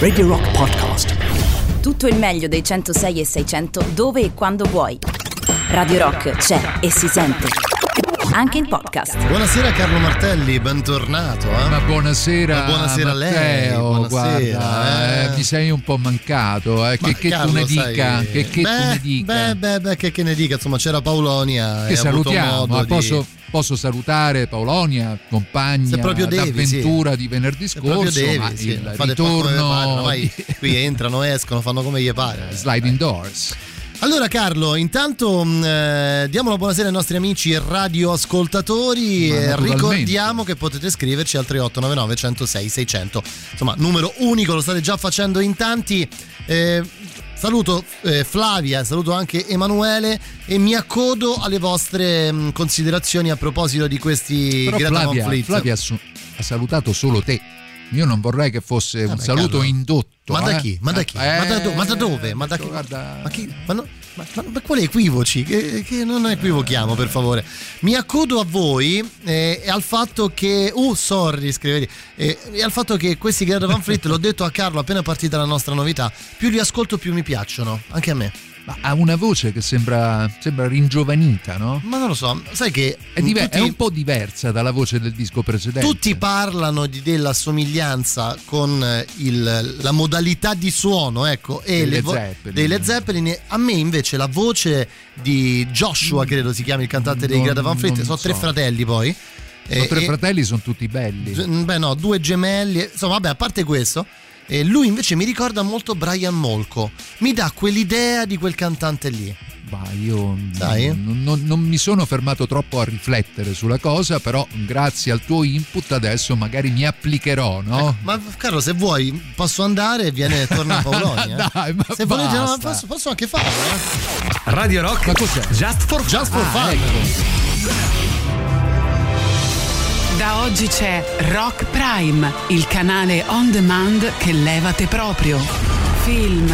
Radio Rock Podcast. Tutto il meglio dei 106 e 600 dove e quando vuoi. Radio Rock c'è e si sente. Anche in podcast. Buonasera Carlo Martelli, bentornato. Eh? Ma buonasera, Ma buonasera a lei, Matteo, buonasera, guarda, eh. eh, mi sei un po' mancato. eh, Ma che, che tu Carlo, ne dica, sai- che, che beh, tu ne dica. Beh, beh, beh, che, che ne dica, insomma, c'era Paolonia. che e ha avuto salutiamo, modo ma di- posso, salutare Paolonia, compagna proprio devi, sì. d'avventura di venerdì scorso, devi, ma sì, il fate ritorno di qui entrano, escono, fanno come gli pare. Sliding Doors. Allora Carlo, intanto mh, eh, diamo la buonasera ai nostri amici radioascoltatori e ricordiamo che potete scriverci al 3899 106 600. Insomma, numero unico, lo state già facendo in tanti. Eh, saluto eh, Flavia, saluto anche Emanuele e mi accodo alle vostre mh, considerazioni a proposito di questi Però Flavia, Fleet. Flavia ha salutato solo te. Io non vorrei che fosse un Vabbè, saluto Carlo. indotto. Ma da eh. chi? Ma da chi? Eh, ma, da do- ma da dove? Ma da chi? guarda- Ma, chi? Ma, no- ma- ma- ma quali equivoci? Che, che non equivochiamo, per favore. Mi accodo a voi eh, e al fatto che. Uh, sorry, scrivete. eh, e al fatto che questi Greta Van Fleet, l'ho detto a Carlo appena partita la nostra novità, più li ascolto più mi piacciono. Anche a me. Ma ha una voce che sembra, sembra ringiovanita, no? Ma non lo so, sai che. È, diver- tutti- è un po' diversa dalla voce del disco precedente. Tutti parlano di- della somiglianza con eh, il- la modalità di suono, ecco, e Dei le Led vo- Zeppelin. dei Led Zeppelin. A me invece la voce di Joshua, credo si chiami il cantante dei Greta Van Fleet, sono tre so. fratelli poi. Sono Eh, tre fratelli, sono tutti belli. Beh no, due gemelli, insomma vabbè, a parte questo, eh, lui invece mi ricorda molto Brian Molko, mi dà quell'idea di quel cantante lì. Ma io non, non- non mi sono fermato troppo a riflettere sulla cosa, però grazie al tuo input adesso magari mi applicherò, no? Ma Carlo, se vuoi posso andare e viene torna a Paolonia. eh? Dai, ma se volete, no, posso, posso anche farlo, eh? Radio Rock Ma cos'è? Just for Just for Ah, fun. ecco. Da oggi c'è Rock Prime, il canale on demand che levate proprio. Film,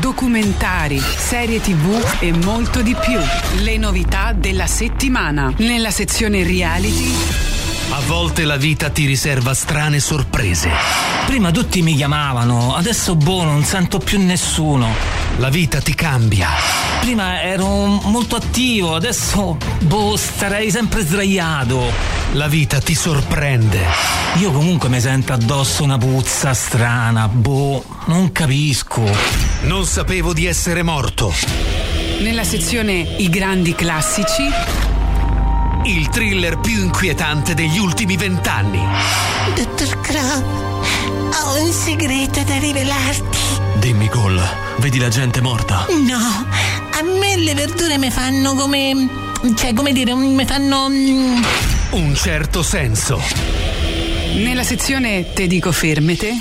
documentari, serie tv e molto di più. Le novità della settimana. Nella sezione reality A volte la vita ti riserva strane sorprese. Prima tutti mi chiamavano, adesso boh, non sento più nessuno. La vita ti cambia. Prima ero molto attivo, adesso boh, starei sempre sdraiato. La vita ti sorprende. Io comunque mi sento addosso una puzza strana, boh, non capisco. Non sapevo di essere morto. nella sezione I grandi classici Il thriller più inquietante degli ultimi vent'anni. Dottor Crow, ho un segreto da rivelarti. Dimmi, Cole, vedi la gente morta? No, a me le verdure mi fanno come. cioè, come dire, mi fanno. mm, Un certo senso. nella sezione Te dico fermete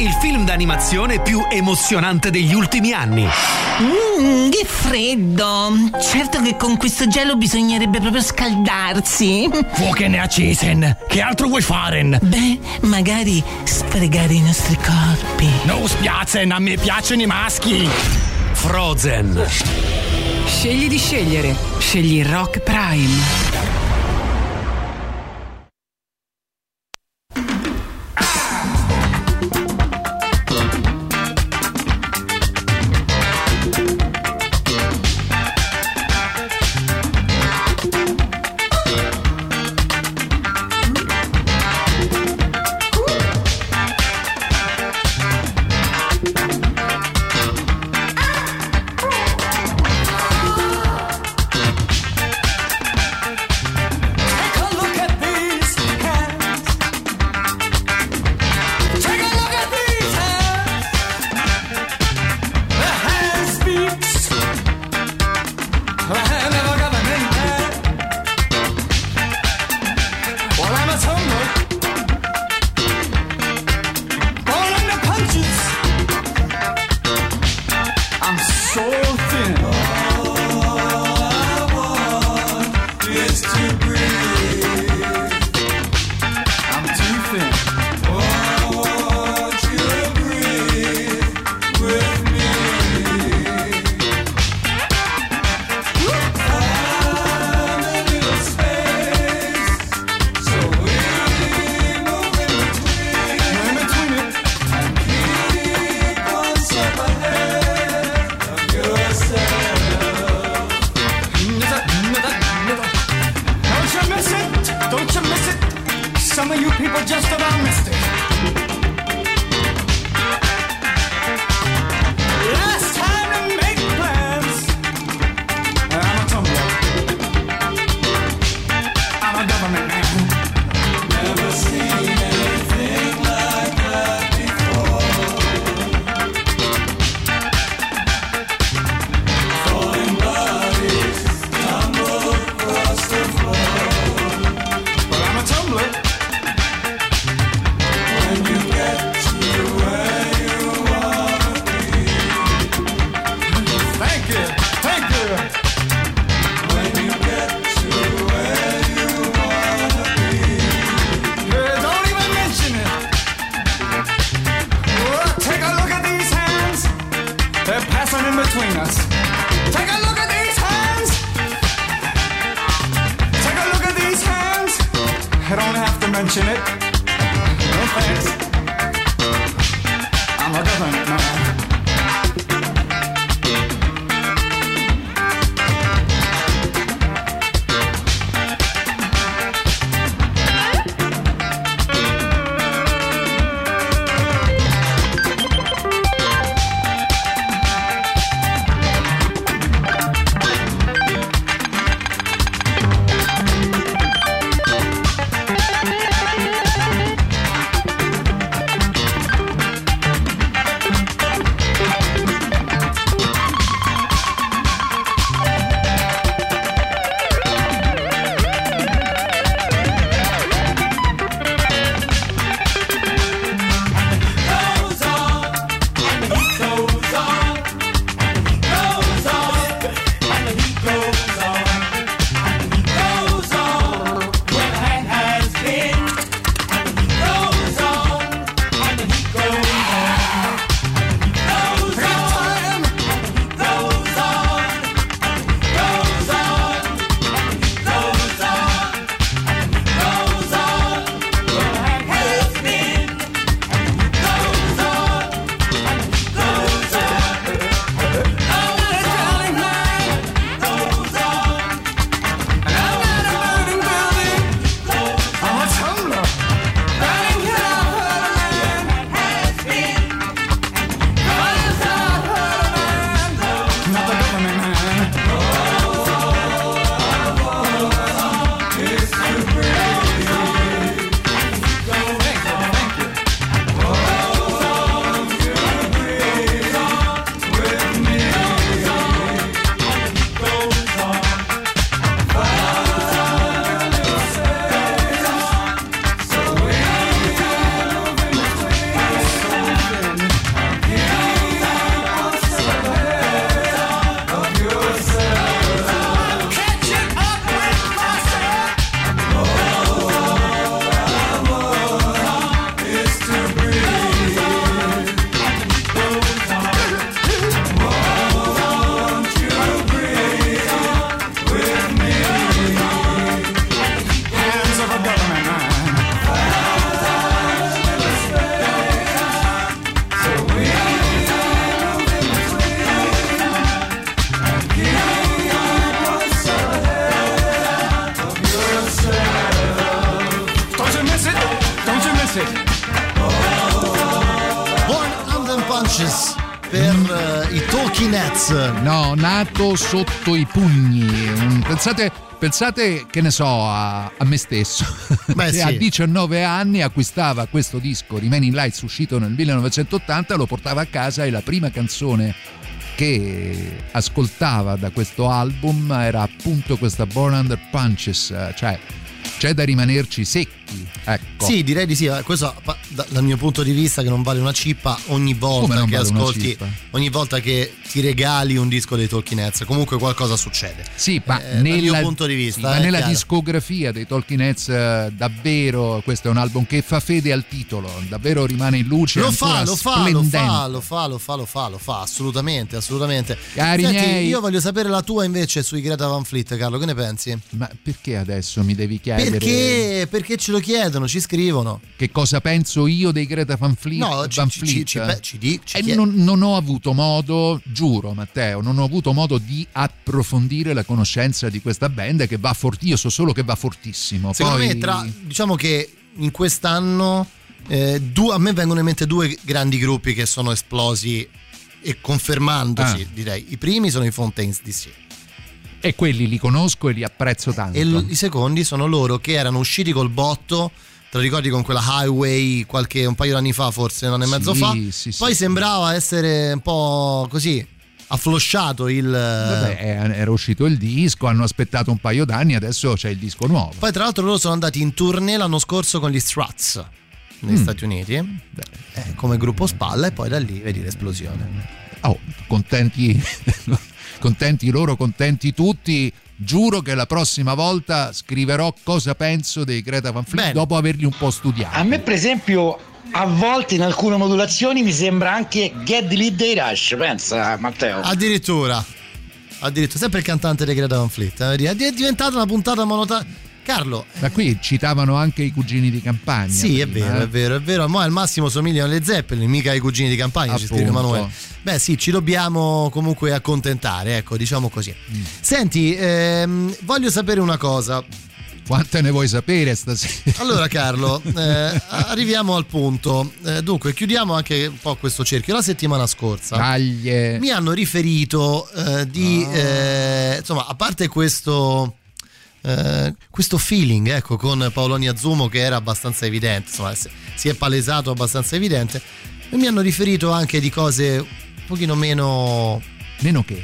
Il film d'animazione più emozionante degli ultimi anni. mm, che freddo. Certo che con questo gelo bisognerebbe proprio scaldarsi. Fuoche ne accesen! Che altro vuoi fare? Beh, magari sfregare i nostri corpi. Non spiacen, a me piacciono i maschi! Frozen. Scegli di scegliere. Scegli Rock Prime. Mention it. No thanks. Sotto i pugni. Pensate, pensate che ne so, a, a me stesso. Beh, che sì. a 19 anni acquistava questo disco Remaining Lights uscito nel 1980, lo portava a casa e la prima canzone che ascoltava da questo album era appunto questa Born Under Punches, cioè c'è da rimanerci secchi, ecco. Sì, direi di sì. eh, Questo da- dal mio punto di vista che non vale una cippa ogni volta che vale ascolti, ogni volta che ti regali un disco dei Talking Heads, comunque qualcosa succede. Sì, ma Eh, dal nella, mio punto di vista, sì, ma nella chiaro. discografia dei Talking Heads eh, davvero questo è un album che fa fede al titolo, davvero rimane in luce. Lo fa, lo fa, lo fa, lo fa, lo fa, lo fa, lo fa, assolutamente, assolutamente. Cari Senti, miei- io voglio sapere la tua invece sui Greta Van Fleet, Carlo, che ne pensi? Ma perché adesso mi devi chiedere Perché, perché ce lo chiedono, ci scrivono. che cosa penso io dei Greta Van Fleet? No, ci, Van ci, ci, Fleet? ci, ci di- ci E chied- non, non ho avuto modo, giuro Matteo, non ho avuto modo di approfondire la conoscenza di questa band che va fortissimo, io so solo che va fortissimo. Secondo Poi... me, tra, diciamo che in quest'anno eh, due- a me vengono in mente due grandi gruppi che sono esplosi e confermandosi, Ah. direi. I primi sono i Fontaines DC E quelli li conosco e li apprezzo tanto. e l- i secondi sono loro che erano usciti col botto. Te lo ricordi con quella highway qualche un paio d'anni fa, forse un anno e mezzo Sì, fa? sì, Poi sì. sembrava essere un po' così afflosciato il. Vabbè, eh, era uscito il disco, hanno aspettato un paio d'anni, adesso c'è il disco nuovo. Poi, tra l'altro, loro sono andati in tournée l'anno scorso con gli Struts negli Mm. Stati Uniti eh, come gruppo spalla, e poi da lì vedi l'esplosione. Oh, contenti, contenti loro, contenti tutti. Giuro che la prossima volta scriverò cosa penso dei Greta Van Fleet Bene. dopo averli un po' studiati. A me, per esempio, a volte in alcune modulazioni mi sembra anche Get the Lead dei Rush, pensa Matteo. Addirittura. Addirittura, sempre il cantante dei Greta Van Fleet. eh, È diventata una puntata monotona. Carlo, Ma qui citavano anche i cugini di campagna. Sì, è prima, vero, eh. è vero, è vero. Ma al massimo somigliano alle Zeppelin, mica ai cugini di campagna, ci scrive. Emanuele. Beh, sì, ci dobbiamo comunque accontentare, ecco, diciamo così. Mm. Senti, ehm, voglio sapere una cosa. Quante ne vuoi sapere stasera? Allora, Carlo, eh, arriviamo al punto. Eh, dunque, chiudiamo anche un po' questo cerchio. La settimana scorsa Taglie. mi hanno riferito eh, di, eh, insomma, a parte questo. Eh, questo feeling ecco con Paoloni Azzumo che era abbastanza evidente insomma si- è palesato abbastanza evidente e mi hanno riferito anche di cose un pochino meno Meno che.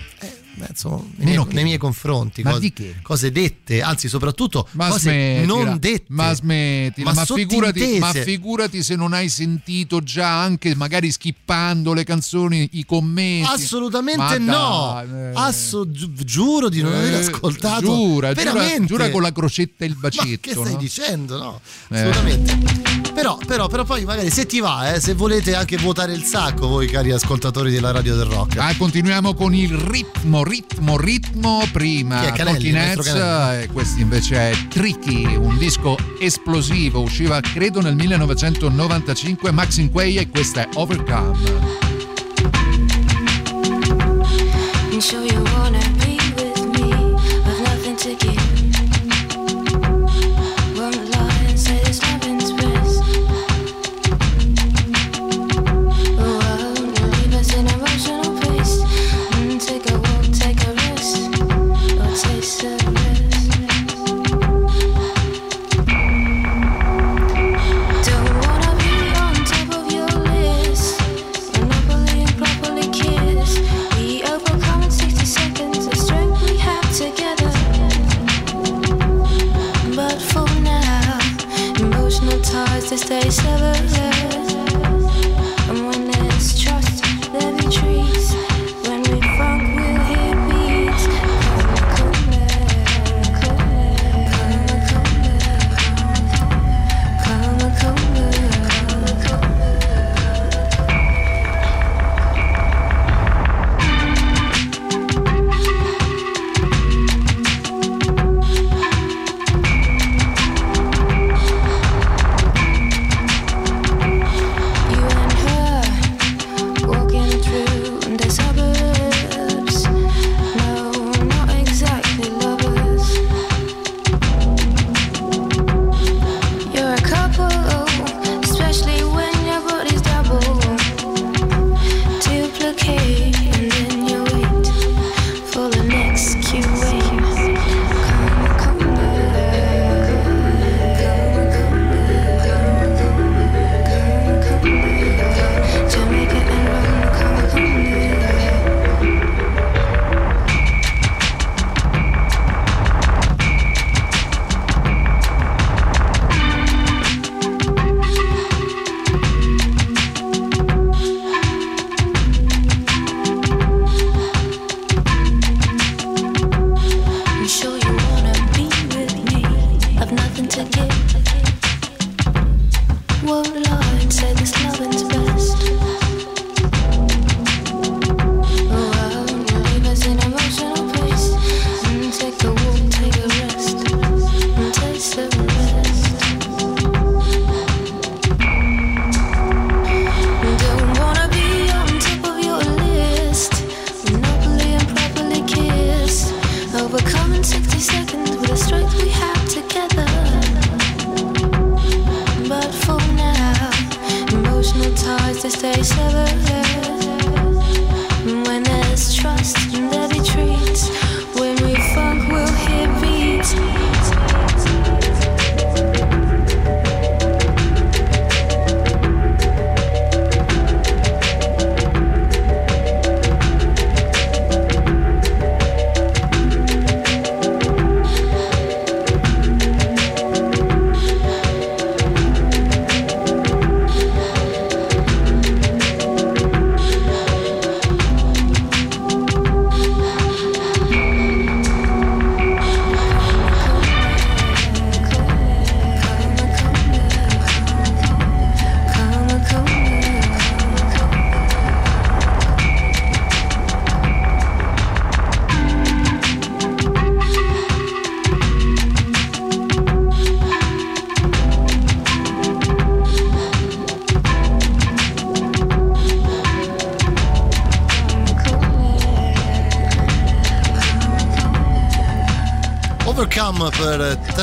Beh, insomma, nei, nei miei confronti cose, cose dette anzi soprattutto Ma cose smettila, non dette ma smettila, ma ma, figurati, ma figurati se non hai sentito già anche magari skippando le canzoni i commenti. Assolutamente no, eh. Asso- gi- giuro di non aver Eh, ascoltato. Giura, giura, veramente. giura con la crocetta e il Ma bacetto. che stai no? dicendo? No, Eh. Però, però, però poi magari se ti va, eh, se volete anche vuotare il sacco, voi cari ascoltatori della radio del rock. Ah, continuiamo con il ritmo, ritmo, ritmo. Prima Chi è? Canelli, e questo invece è Tricky, un disco esplosivo. Usciva credo nel 1995. Max Inquay e questa è Overcome.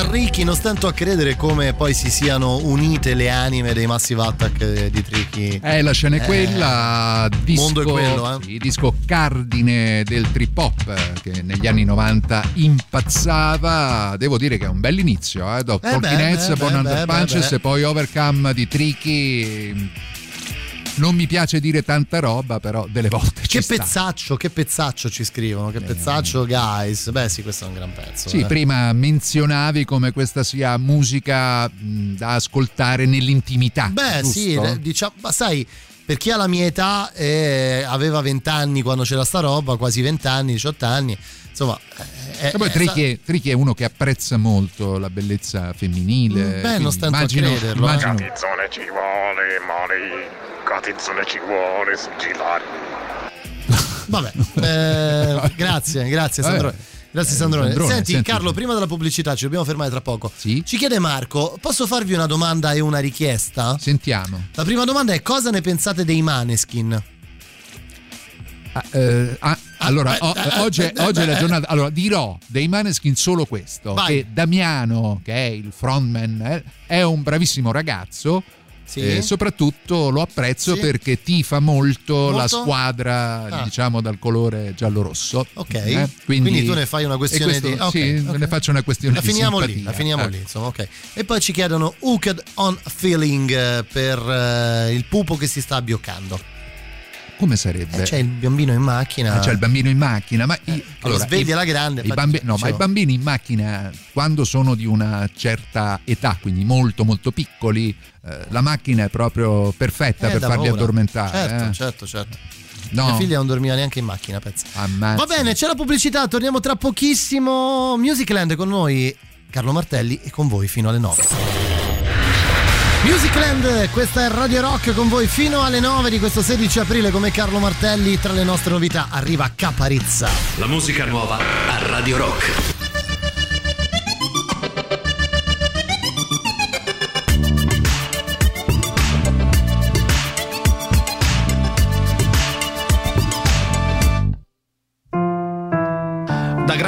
Tricky, non stento a credere come poi si siano unite le anime dei Massive Attack di Tricky. Eh, la scena è Eh, quella, disco, mondo è quello, eh. sì, disco cardine del trip hop eh, che negli anni 90 impazzava. Devo dire che è un bel inizio, eh, dopo Eh Talking Heads, Under beh, Punches beh. e poi Overcome di Tricky. Non mi piace dire tanta roba, però delle volte ci Che sta. pezzaccio, che pezzaccio ci scrivono, che pezzaccio guys. Beh sì, questo è un gran pezzo. Sì, eh. prima menzionavi come questa sia musica mh, da ascoltare nell'intimità. Beh giusto? sì, eh, diciamo, ma sai, per chi ha la mia età e aveva 20 anni quando c'era sta roba, quasi 20 anni, 18 anni, insomma... eh, E poi eh, Tricky è, Tricky è uno che apprezza molto la bellezza femminile. Mm, beh, non stento a crederlo, eh. immagino- Catizzone ci vuole, Mari. Catizzone ci vuole, sigillare. Vabbè, eh, grazie, grazie Vabbè. Sandrone. Grazie Sandrone. Sandrone, senti, senti. Carlo, prima della pubblicità ci dobbiamo fermare tra poco. Ci chiede Marco, posso farvi una domanda e una richiesta? Sentiamo. La prima domanda è cosa ne pensate dei Maneskin? Ah, eh, ah, allora, o- eh, oggi, è, eh, oggi è la eh, giornata. Allora, dirò dei Maneskin solo questo: Vai. che Damiano, che è il frontman, eh, è un bravissimo ragazzo. Sì. E soprattutto lo apprezzo Sì. perché tifa molto, la Molto? squadra, Ah. diciamo, dal colore giallo-rosso. Ok, Eh, quindi, tu ne fai una questione questo- di... ok, sì, ok. ne faccio una questione La finiamo lì, la finiamo Eh. lì, insomma, ok. E poi ci chiedono Hooked on Feeling eh, per eh, il pupo che si sta abbioccando. Come sarebbe? Eh, c'è il bambino in macchina. Ah, c'è il bambino in macchina, ma i- lo svegli i- alla grande, i bambi- no, ma i bambini in macchina, quando sono di una certa età, quindi molto molto piccoli, eh, la macchina è proprio perfetta Eh, per farli paura. addormentare. Certo, eh. certo, certo. No. Mia figlia non dormiva neanche in macchina, pensa. Ammazza. Va bene, c'è la pubblicità, torniamo tra pochissimo. Musicland con noi, Carlo Martelli, e con voi fino alle 9. Musicland, questa è Radio Rock con voi fino alle 9 di questo 16 aprile come Carlo Martelli. Tra le nostre novità arriva Caparizza. La musica nuova a Radio Rock.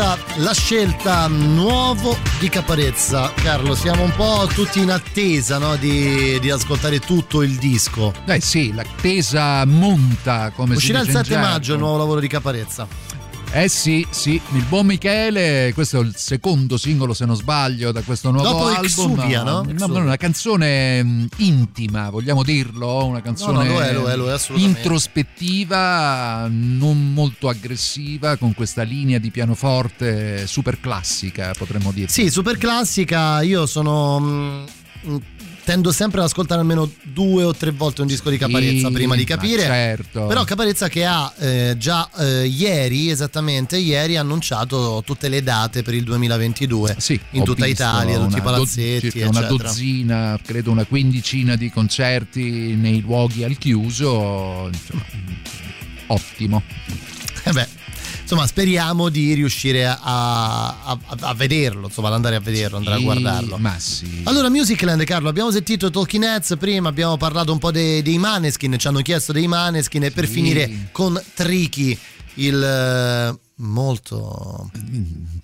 Caparezza, la scelta nuovo di Caparezza. Carlo, siamo un po' tutti in attesa no, di, di ascoltare tutto il disco. Eh sì, l'attesa monta come Uscirà si il dice in 7 gergo. maggio il nuovo lavoro di Caparezza. Eh sì, sì, il buon Michele, questo è il secondo singolo se non sbaglio da questo nuovo Dopo album. Exuvia, no? No, Exuvia. una canzone mh, intima, vogliamo dirlo, una canzone No, no, lo è, lo è, lo è, introspettiva, non molto aggressiva, con questa linea di pianoforte super classica, potremmo dire. Sì, super classica. Io sono. Tendo sempre ad ascoltare almeno due o tre volte un disco di Caparezza Sì, prima di capire. certo. Però Caparezza che ha eh, già eh, ieri, esattamente ieri, annunciato tutte le date per il 2022 in Ho tutta Italia, tutti i do- palazzetti, circa una dozzina, credo una quindicina di concerti nei luoghi al chiuso, insomma, ottimo. Eh beh, insomma, speriamo di riuscire a, a- a vederlo, insomma, ad andare a vederlo, andare a Sì, guardarlo. Ma sì. Allora, Musicland, Carlo, abbiamo sentito Talking Heads prima, abbiamo parlato un po' dei, dei Maneskin, ci hanno chiesto dei Maneskin e per Sì. finire con Tricky, il molto...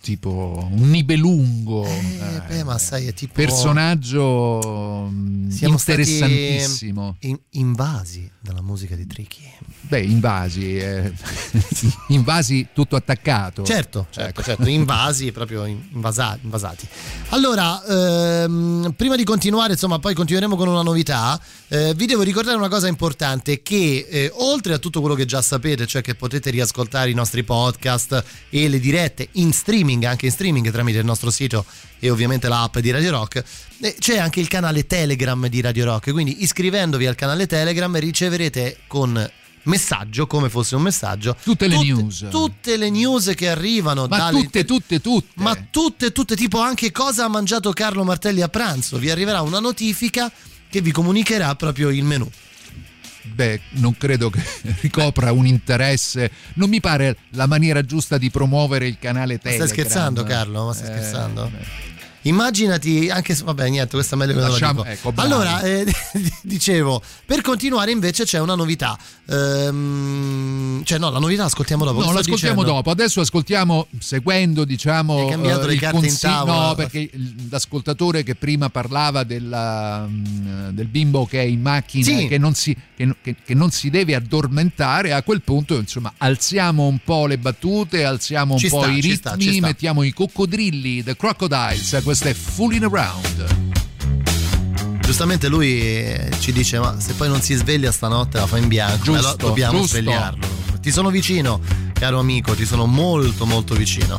tipo un nibelungo. Eh, beh, ma sai, è tipo... Personaggio stati interessantissimo. in- invasi dalla musica di Tricky. Beh, invasi, eh, invasi tutto attaccato. Certo, certo, certo, invasi, proprio invasa- invasati. Allora, ehm, prima di continuare, insomma, poi continueremo con una novità, eh, vi devo ricordare una cosa importante, che eh, oltre a tutto quello che già sapete, cioè che potete riascoltare i nostri podcast e le dirette in streaming, anche in streaming tramite il nostro sito e ovviamente l'app di Radio Rock, eh, c'è anche il canale Telegram di Radio Rock, quindi iscrivendovi al canale Telegram riceverete con messaggio, come fosse un messaggio, Tutte le news. tutte le news che arrivano Ma dalle tutte, tutte, tutte. ma tutte, tutte, tipo anche cosa ha mangiato Carlo Martelli a pranzo. Vi arriverà una notifica che vi comunicherà proprio il menù. Beh, non credo che ricopra un interesse. Non mi pare la maniera giusta di promuovere il canale Ma Telegram. stai scherzando, Carlo? Ma stai Eh, scherzando? Immaginati anche se vabbè, niente, questa è meglio che Lasciamo- dico. ecco, allora, eh, dicevo, per continuare invece c'è una novità. Ehm, cioè no, la novità ascoltiamo dopo. No, l'ascoltiamo dopo. Adesso ascoltiamo, seguendo, diciamo. Hai cambiato eh, le carte in consiglio- tavola. No, perché l'ascoltatore che prima parlava della, mm, del bimbo che è in macchina Sì. che non, si, che, che- che non si deve addormentare, a quel punto, insomma, alziamo un po' le battute, alziamo un Ci po' sta, i ci ritmi, sta, ci sta. mettiamo i coccodrilli, The Crocodiles. Questo è Fooling Around. Giustamente lui eh, ci dice: Ma se poi non si sveglia stanotte la fa in bianco. Giusto, Allora dobbiamo giusto. svegliarlo. Ti sono vicino, caro amico, ti sono molto molto vicino.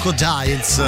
Per i Crocodiles.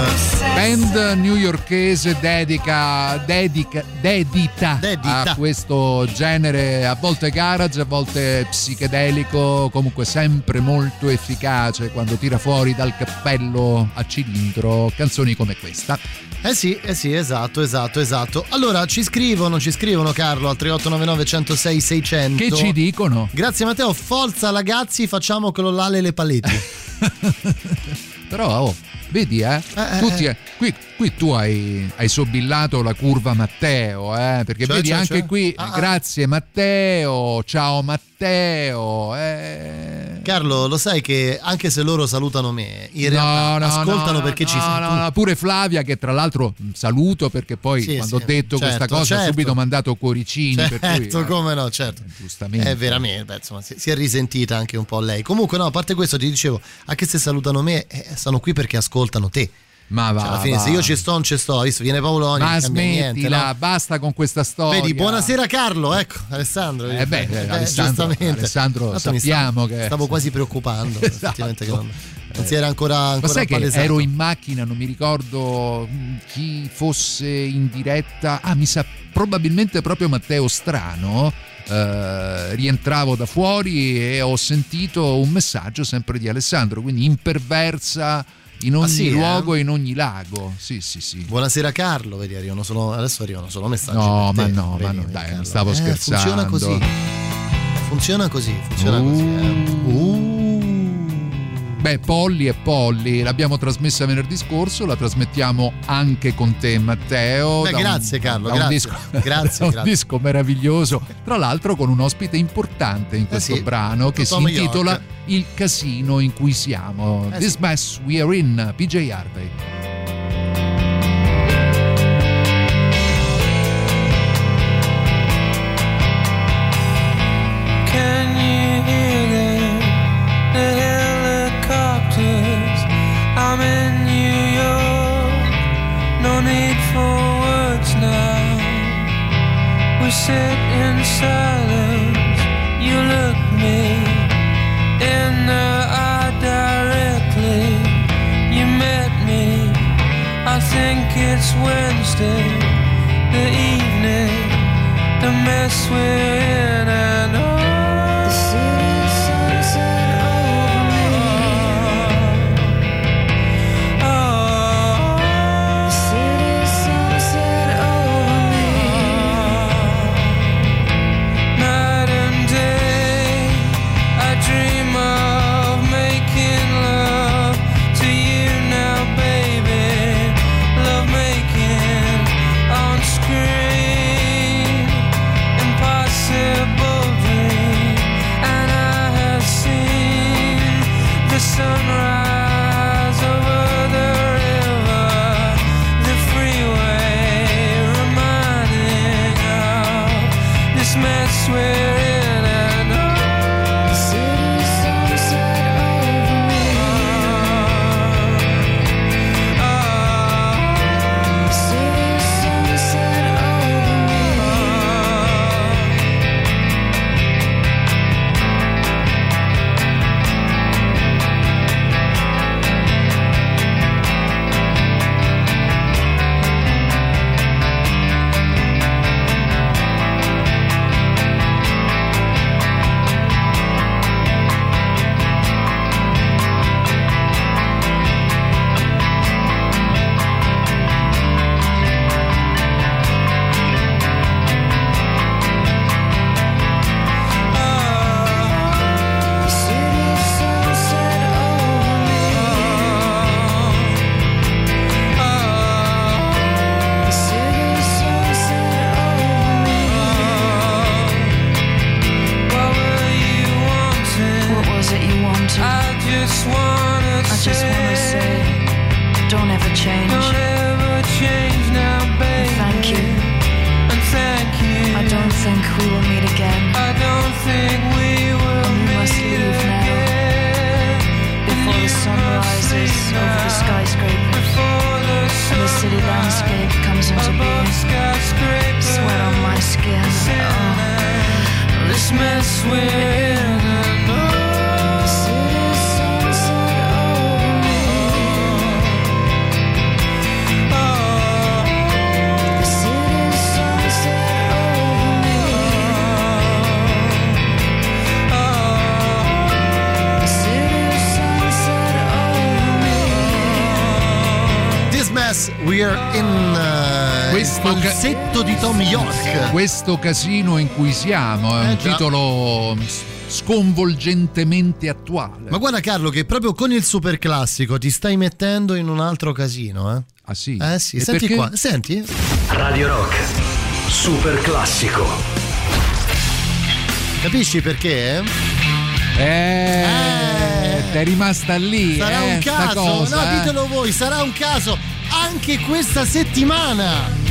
Band newyorkese dedica, dedica, dedita, Dedita. a questo genere, a volte garage, a volte psichedelico, comunque sempre molto efficace quando tira fuori dal cappello a cilindro canzoni come questa. Eh sì, eh sì, esatto, esatto, esatto. Allora, ci scrivono, ci scrivono Carlo al 3899 106 600. Che ci dicono? Grazie Matteo, forza ragazzi, facciamo crollare le palette. Però, oh, vedi, eh? Tutti, eh, qui, qui tu hai, hai sobillato la curva Matteo, eh? Perché Cioè, vedi cioè, anche cioè? qui, Ah, ah. grazie Matteo, ciao Matteo, eh. Carlo, lo sai che anche se loro salutano me, in realtà no, ascoltano no, perché ci no, sono no, no, pure Flavia che tra l'altro saluto perché poi Sì, quando sì, ho detto questa certo, cosa ha certo. subito mandato cuoricini per cui, Certo, eh, come no, certo. giustamente. È veramente, beh, insomma, si, si è risentita anche un po' lei. Comunque, no, a parte questo, ti dicevo, anche se salutano me, eh, stanno qui perché ascoltano te. Ma va, Cioè, alla fine, va. se io ci sto, non ci sto, visto, viene Paoloni, Ma smettila, niente, no? basta con questa storia. Vedi, buonasera Carlo, ecco, Alessandro. Eh beh, eh, Alessandro- giustamente. Alessandro sappiamo stavo, che- Stavo quasi preoccupando, effettivamente, che non, non si era ancora, ancora sai che ero in macchina, non mi ricordo mh, chi fosse in diretta. Ah, mi sa probabilmente proprio Matteo Strano. Eh, rientravo da fuori e ho sentito un messaggio sempre di Alessandro, quindi imperversa in ogni Ah, sì, eh? luogo e in ogni lago. Sì, sì, sì. Buonasera Carlo, vedi, arrivano solo, adesso arrivano solo messaggi. No, ma no, vedi, ma no, dai, Carlo. stavo Eh, scherzando. Funziona così. Funziona così, funziona Uh. così. eh. Uh. Beh, Polly e Polly l'abbiamo trasmessa venerdì scorso, la trasmettiamo anche con te, Matteo. Beh, da un- grazie, Carlo, da un grazie. disco- Grazie, da un grazie. disco meraviglioso, tra l'altro con un ospite importante in questo Eh sì, brano che si Tom intitola York. Il casino in cui siamo. Eh This sì. mess we are in, PJ Harvey. Sit in silence. You look me in the eye directly. You met me. I think it's Wednesday, the evening, the mess we're in, Questo casino in cui siamo è Eh, un già. titolo sconvolgentemente attuale. Ma guarda Carlo che proprio con il super classico ti stai mettendo in un altro casino, eh? Ah sì? Eh sì, E senti perché? qua, senti? Radio Rock. Super classico. Capisci perché? Eh, è rimasta lì. Sarà eh, un caso, cosa, no, eh. ditelo voi, sarà un caso anche questa settimana.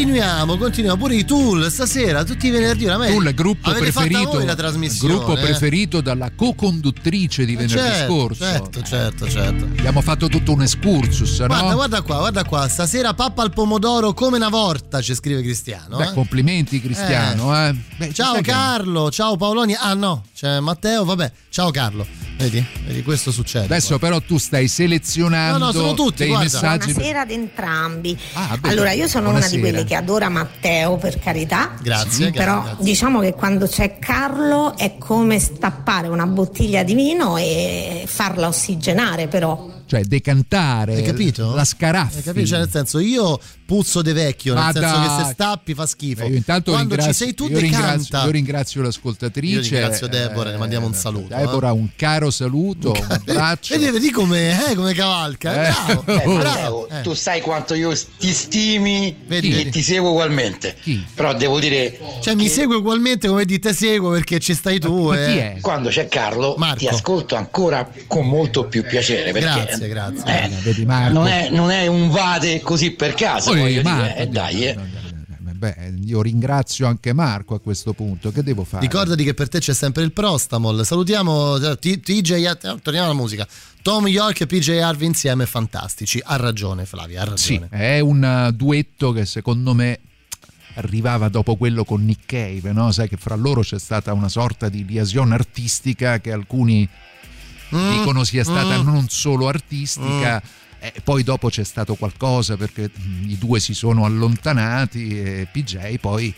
Continuiamo, continuiamo. Pure i Tool stasera, tutti i venerdì. Oramai Tu il gruppo preferito, la trasmissione. gruppo eh? preferito dalla co-conduttrice di venerdì certo, scorso. Certo, certo, certo. Abbiamo fatto tutto un excursus, Guarda, no? guarda qua, guarda qua. Stasera pappa al pomodoro come una volta, ci scrive Cristiano. Beh, eh. complimenti Cristiano, eh. Beh, Ciao Carlo, ciao Paoloni. Ah no, c'è Matteo, vabbè. Ciao Carlo. Vedi? Vedi, questo succede. Adesso però tu stai selezionando No, no, sono tutti, dei guarda. messaggi. Buonasera ad entrambi. Ah, beh, allora, io sono una buonasera. di quelle che adora Matteo, per carità. Grazie, Sì, Però grazie. diciamo che quando c'è Carlo è come stappare una bottiglia di vino e farla ossigenare, però. Cioè decantare Hai capito? la scaraffa. Hai capito? Cioè, nel senso, io puzzo de vecchio, nel Ma senso che se stappi fa schifo. Io intanto Quando ci sei tu, io ringrazio, decanta. io ringrazio l'ascoltatrice. Io ringrazio Deborah, le mandiamo un saluto, eh. Deborah, un caro saluto, un abbraccio. Vedi, vedi come, eh, come cavalca. Eh. Bravo, Eh, bravo. Eh. tu sai quanto io ti stimi Vedi, e vedi. ti seguo ugualmente. Però devo dire. Cioè, mi segue ugualmente come di te seguo perché ci stai tu. eh. Quando c'è Carlo, Marco. ti ascolto ancora con molto più piacere. Perché, Grazie, grazie. eh, Vedi Marco. non, è, non è un vade così per caso. Voglio Marco, dire, eh, dai, eh. Beh, io ringrazio anche Marco a questo punto. Che devo fare? Ricordati che per te c'è sempre il Prostamol. Salutiamo eh, T- TJ, eh, torniamo alla musica. Tom York e PJ Harvey insieme, fantastici. Ha ragione, Flavia, ha Sì, ragione. è un duetto che secondo me arrivava dopo quello con Nick Cave, no? Sai che fra loro c'è stata una sorta di liaison artistica che alcuni Mm, dicono sia stata mm. non solo artistica. E poi dopo c'è stato qualcosa perché mm, i due si sono allontanati e PJ poi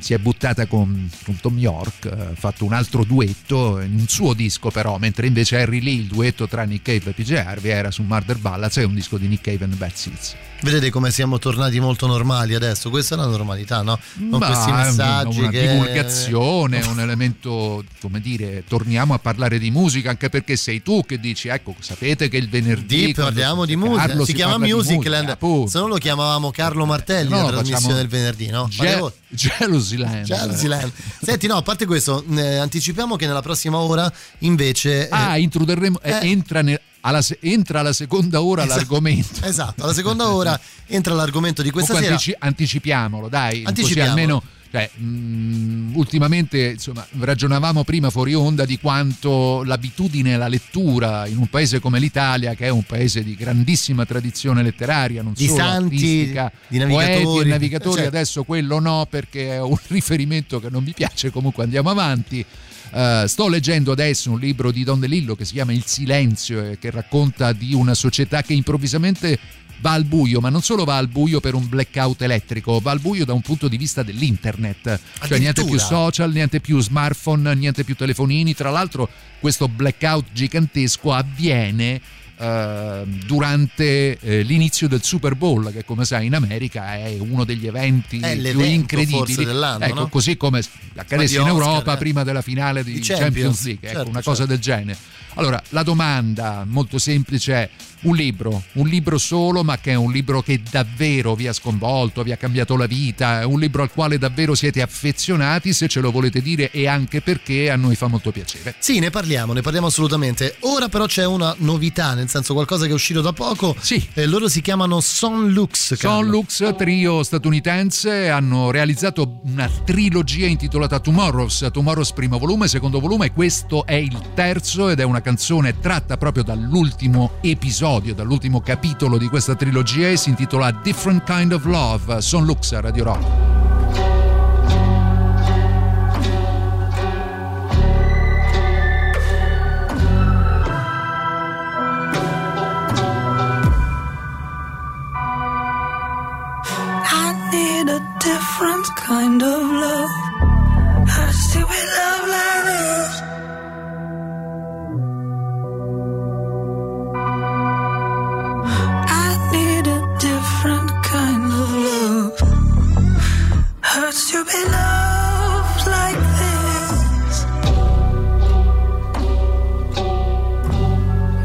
si è buttata con, con Tom York, eh, ha fatto un altro duetto in un suo disco però, mentre invece Harry Lee, il duetto tra Nick Cave e PJ Harvey era su Murder Ballads, è un disco di Nick Cave and Bad Seeds. Vedete come siamo tornati molto normali adesso? Questa è la normalità, no? Con Ma questi è una- messaggi una che... divulgazione, un elemento, come dire, torniamo a parlare di musica anche perché sei tu che dici, ecco, sapete che il venerdì Di, parliamo di Carlo musica, si, chiama Musicland, musica, se no lo chiamavamo Carlo Martelli No, la facciamo trasmissione del venerdì, no? Facevo- Jealousy Land. Jealousy Land. Senti, no, a parte questo, eh, anticipiamo che nella prossima ora invece... eh, Ah, introdurremo, eh, entra, ne- alla se- entra alla seconda ora Esatto. l'argomento. Esatto, alla seconda ora entra l'argomento di questa Comunque sera. antici- anticipiamolo, dai. Anticipiamolo. Almeno. Cioè, mh, ultimamente insomma, ragionavamo prima fuori onda di quanto l'abitudine alla lettura in un paese come l'Italia, che è un paese di grandissima tradizione letteraria, non Di solo santi, artistica, di navigatori. poeti e navigatori, Certo. adesso quello no perché è un riferimento che non mi piace, comunque andiamo avanti. Eh, sto leggendo adesso un libro di Don DeLillo che si chiama Il silenzio e che racconta di una società che improvvisamente va al buio, ma non solo va al buio per un blackout elettrico, va al buio da un punto di vista dell'internet. Cioè niente più social, niente più smartphone, niente più telefonini. Tra l'altro questo blackout gigantesco avviene eh, durante eh, l'inizio del Super Bowl, che come sai in America è uno degli eventi più incredibili. ecco, no? così come accadesse in Oscar, Europa eh. prima della finale di Champions, Champions, League, ecco, certo, una cosa certo. del genere. Allora, la domanda molto semplice è un libro, un libro solo, ma che è un libro che davvero vi ha sconvolto, vi ha cambiato la vita, è un libro al quale davvero siete affezionati, se ce lo volete dire e anche perché a noi fa molto piacere. Sì, ne parliamo, ne parliamo assolutamente. Ora però c'è una novità, nel senso qualcosa che è uscito da poco. Sì. Eh, loro si chiamano Son Lux. Son Lux, trio statunitense, hanno realizzato una trilogia intitolata Tomorrows, Tomorrows primo volume, secondo volume questo è il terzo ed è una canzone tratta proprio dall'ultimo episodio, dall'ultimo capitolo di questa trilogia e si intitola Different Kind of Love, Son Lux Radio Rock. I need a different kind of love. I see we love Hurts to be loved like this.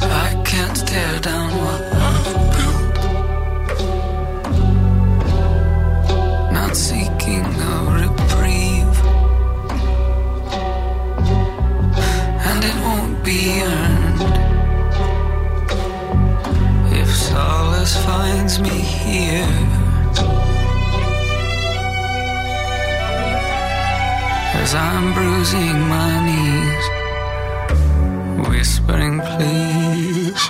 I can't tear down what I've built. Not seeking a reprieve, and it won't be earned. If solace finds me here. As I'm bruising my knees, whispering, please,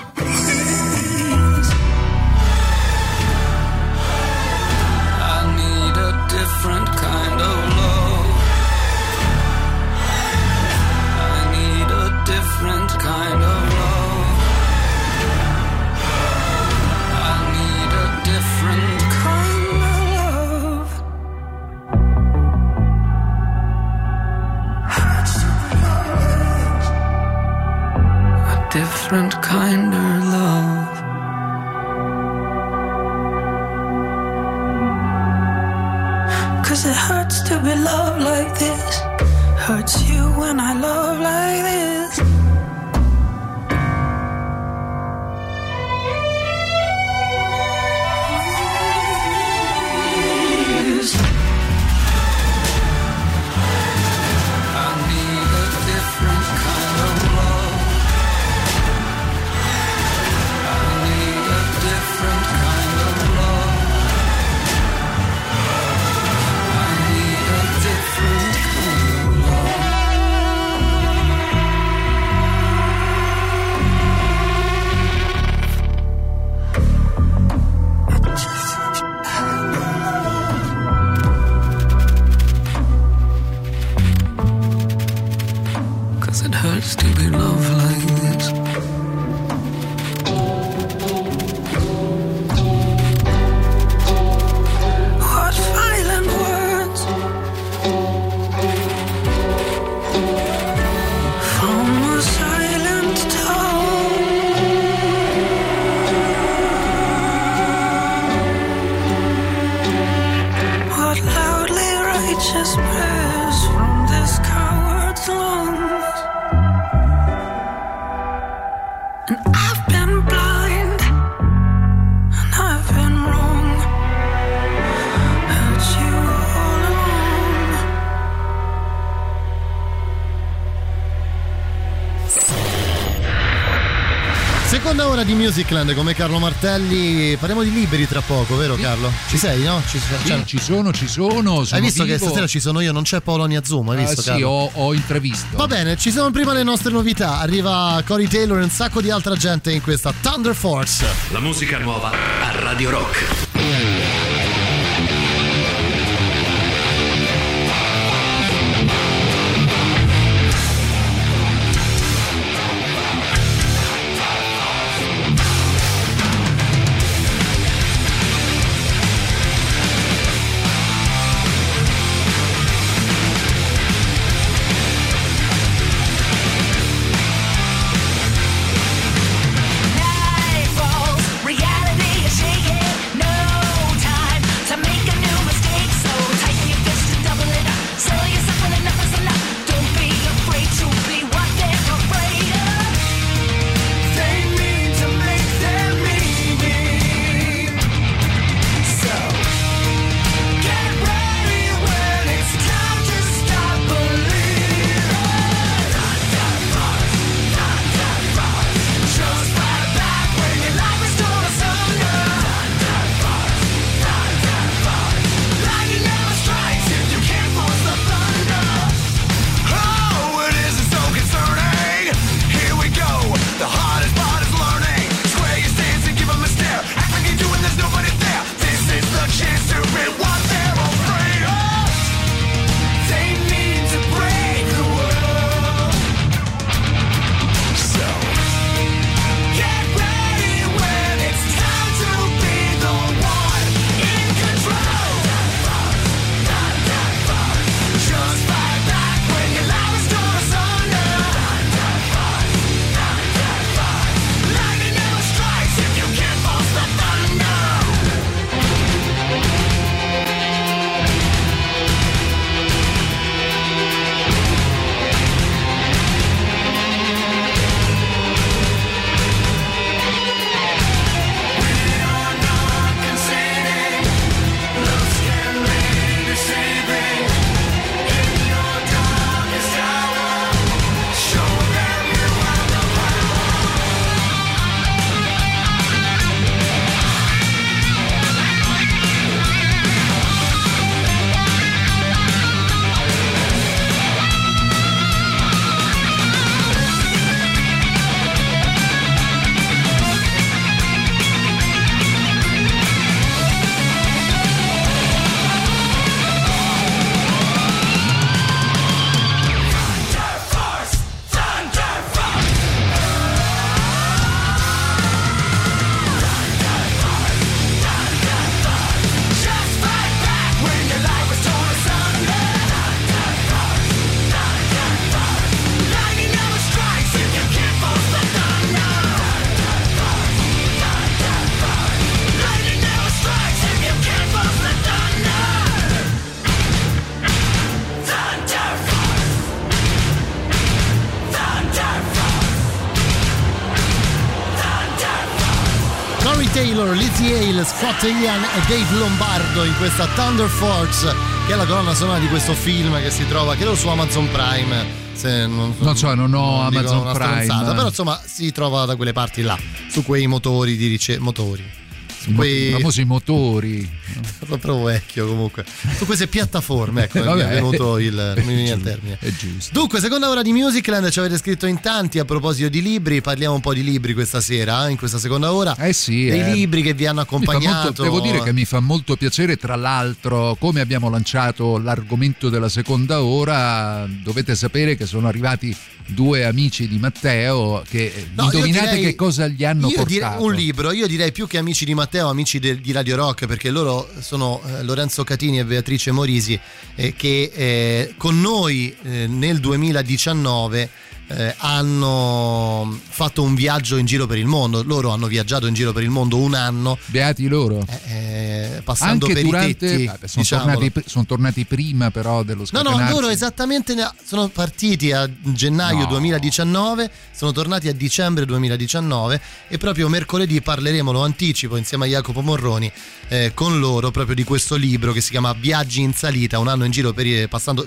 different kind of Musicland come Carlo Martelli. Parliamo di liberi tra poco, vero Carlo? Ci sei, no? Ci, Sì, cioè- ci sono, ci sono. sono hai visto che vivo. stasera ci sono io, non c'è Polonia Zoom, hai Ah, visto sì, Carlo? ho, ho intravisto. Va bene, ci sono prima le nostre novità. Arriva Cory Taylor e un sacco di altra gente in questa Thunder Force. La musica nuova a Radio Rock. Scott Ian e Dave Lombardo in questa Thunder Force che è la colonna sonora di questo film che si trova credo su Amazon Prime se non, Non so, non ho non Amazon Prime. però insomma si trova da quelle parti là su quei motori di ricerca motori I quei famosi motori. sono proprio vecchio comunque su queste piattaforme ecco mi è Vabbè. venuto il giusto, termine È giusto. Dunque, seconda ora di Musicland, ci avete scritto in tanti a proposito di libri, parliamo un po' di libri questa sera, eh, in questa seconda ora. Eh sì, Dei eh. libri che vi hanno accompagnato. molto- devo dire che mi fa molto piacere, tra l'altro, come abbiamo lanciato l'argomento della seconda ora, dovete sapere che sono arrivati due amici di Matteo che eh, No, indovinate direi- che cosa gli hanno io direi portato. un libro, io direi più che amici di Matteo, amici de- di Radio Rock, perché loro sono eh, Lorenzo Catini e Beatrice Morisi, eh, che eh, con noi eh, nel 2019 eh, hanno fatto un viaggio in giro per il mondo. Loro hanno viaggiato in giro per il mondo un anno. Beati loro. eh, passando Anche per durante, i tetti. vabbè, sono, tornati, sono tornati prima però dello No, scatenarsi. no, loro esattamente sono partiti a gennaio No. 2019, sono tornati a dicembre 2019 e proprio mercoledì parleremo, lo anticipo, insieme a Jacopo Morroni eh, con loro proprio di questo libro che si chiama Viaggi in salita, un anno in giro per, passando,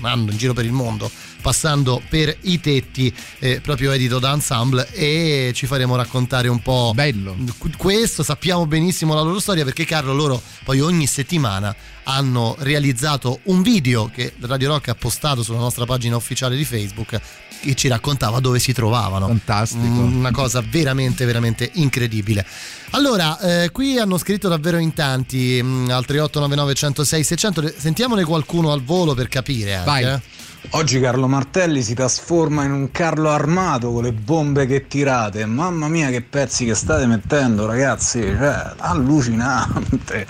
un anno in giro per il mondo, passando per i tetti, eh, proprio edito da Ensemble e ci faremo raccontare un po' Bello. questo, sappiamo benissimo la loro storia perché Carlo loro poi ogni settimana hanno realizzato un video che Radio Rock ha postato sulla nostra pagina ufficiale di Facebook che ci raccontava dove si trovavano. Fantastico. Mm, Una cosa veramente, veramente incredibile. Allora, eh, qui hanno scritto davvero in tanti, mm, al 3899 106 600, sentiamone qualcuno al volo per capire. Anche, Vai. eh. Oggi Carlo Martelli si trasforma in un Carlo armato con le bombe che tirate. Mamma mia che pezzi che state mettendo ragazzi, cioè, allucinante.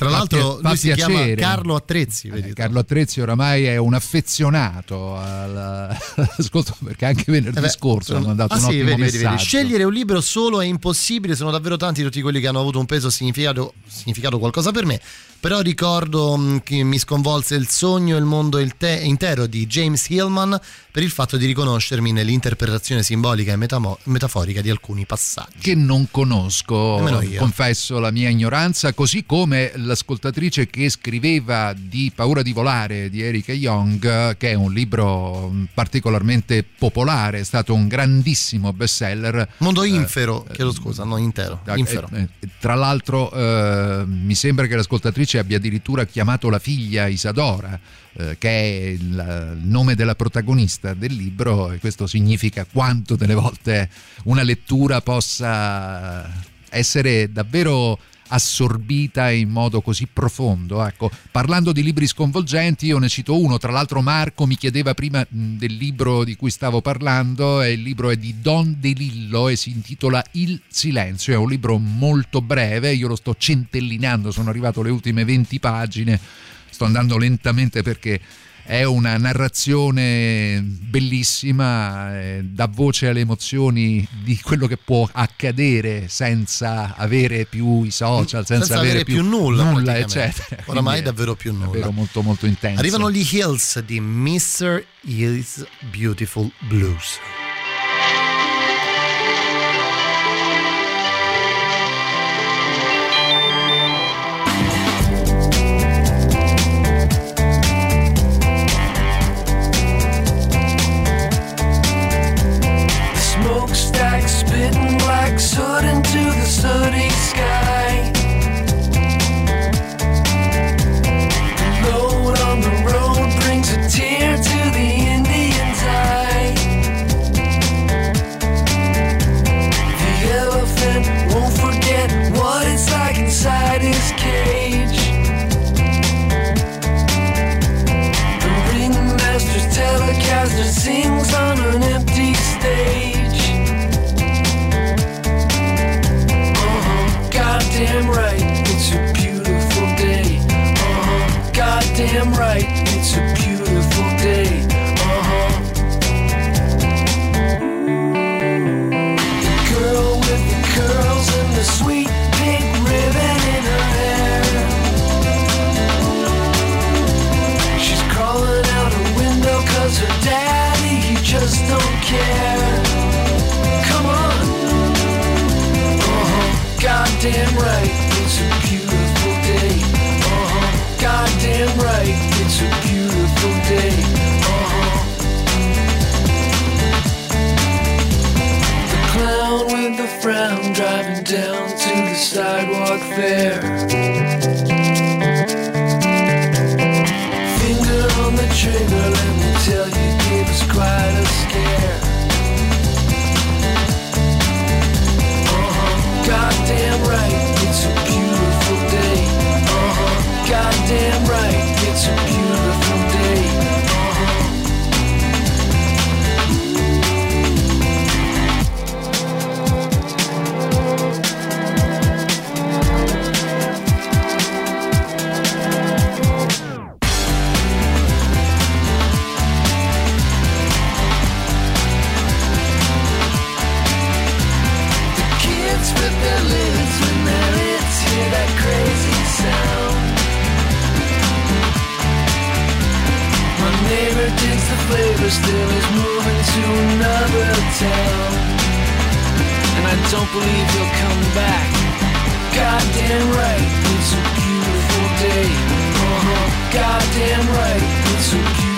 Tra l'altro fa lui si chiama piacere. Carlo Attrezzi, vedi? Carlo Attrezzi oramai è un affezionato al- all'ascolto perché anche venerdì Eh beh, scorso hanno mandato ah, un sì, ottimo vedi, vedi. Scegliere un libro solo è impossibile, sono davvero tanti tutti quelli che hanno avuto un peso significato, significato qualcosa per me. Però ricordo mh, che mi sconvolse il sogno e il mondo il te- intero di James Hillman per il fatto di riconoscermi nell'interpretazione simbolica e metamo- metaforica di alcuni passaggi. che non conosco, confesso la mia ignoranza, così come l'ascoltatrice che scriveva di Paura di volare di Erika Young, che è un libro mh, particolarmente popolare, è stato un grandissimo bestseller. Mondo Eh, infero, chiedo scusa, no, intero. Infero. eh, eh, tra l'altro eh, mi sembra che l'ascoltatrice abbia addirittura chiamato la figlia Isadora, eh, che è il nome della protagonista del libro e questo significa quanto delle volte una lettura possa essere davvero assorbita in modo così profondo. Ecco, parlando di libri sconvolgenti, io ne cito uno, tra l'altro Marco mi chiedeva prima del libro di cui stavo parlando, il libro è di Don De Lillo e si intitola Il silenzio, è un libro molto breve, io lo sto centellinando, sono arrivato alle ultime 20 pagine, sto andando lentamente perché è una narrazione bellissima, eh, dà voce alle emozioni di quello che può accadere senza avere più i social, senza, Senza avere più nulla, nulla praticamente. eccetera. Oramai davvero più nulla. Davvero molto molto intenso. Arrivano gli Hills di Mr. Hills Beautiful Blues. Driving down to the sidewalk fair. Finger on the trigger, let me tell you, flavor, still is moving to another town. And I don't believe he'll come back. Goddamn right, it's a beautiful day. Uh-huh. Goddamn right, it's a beautiful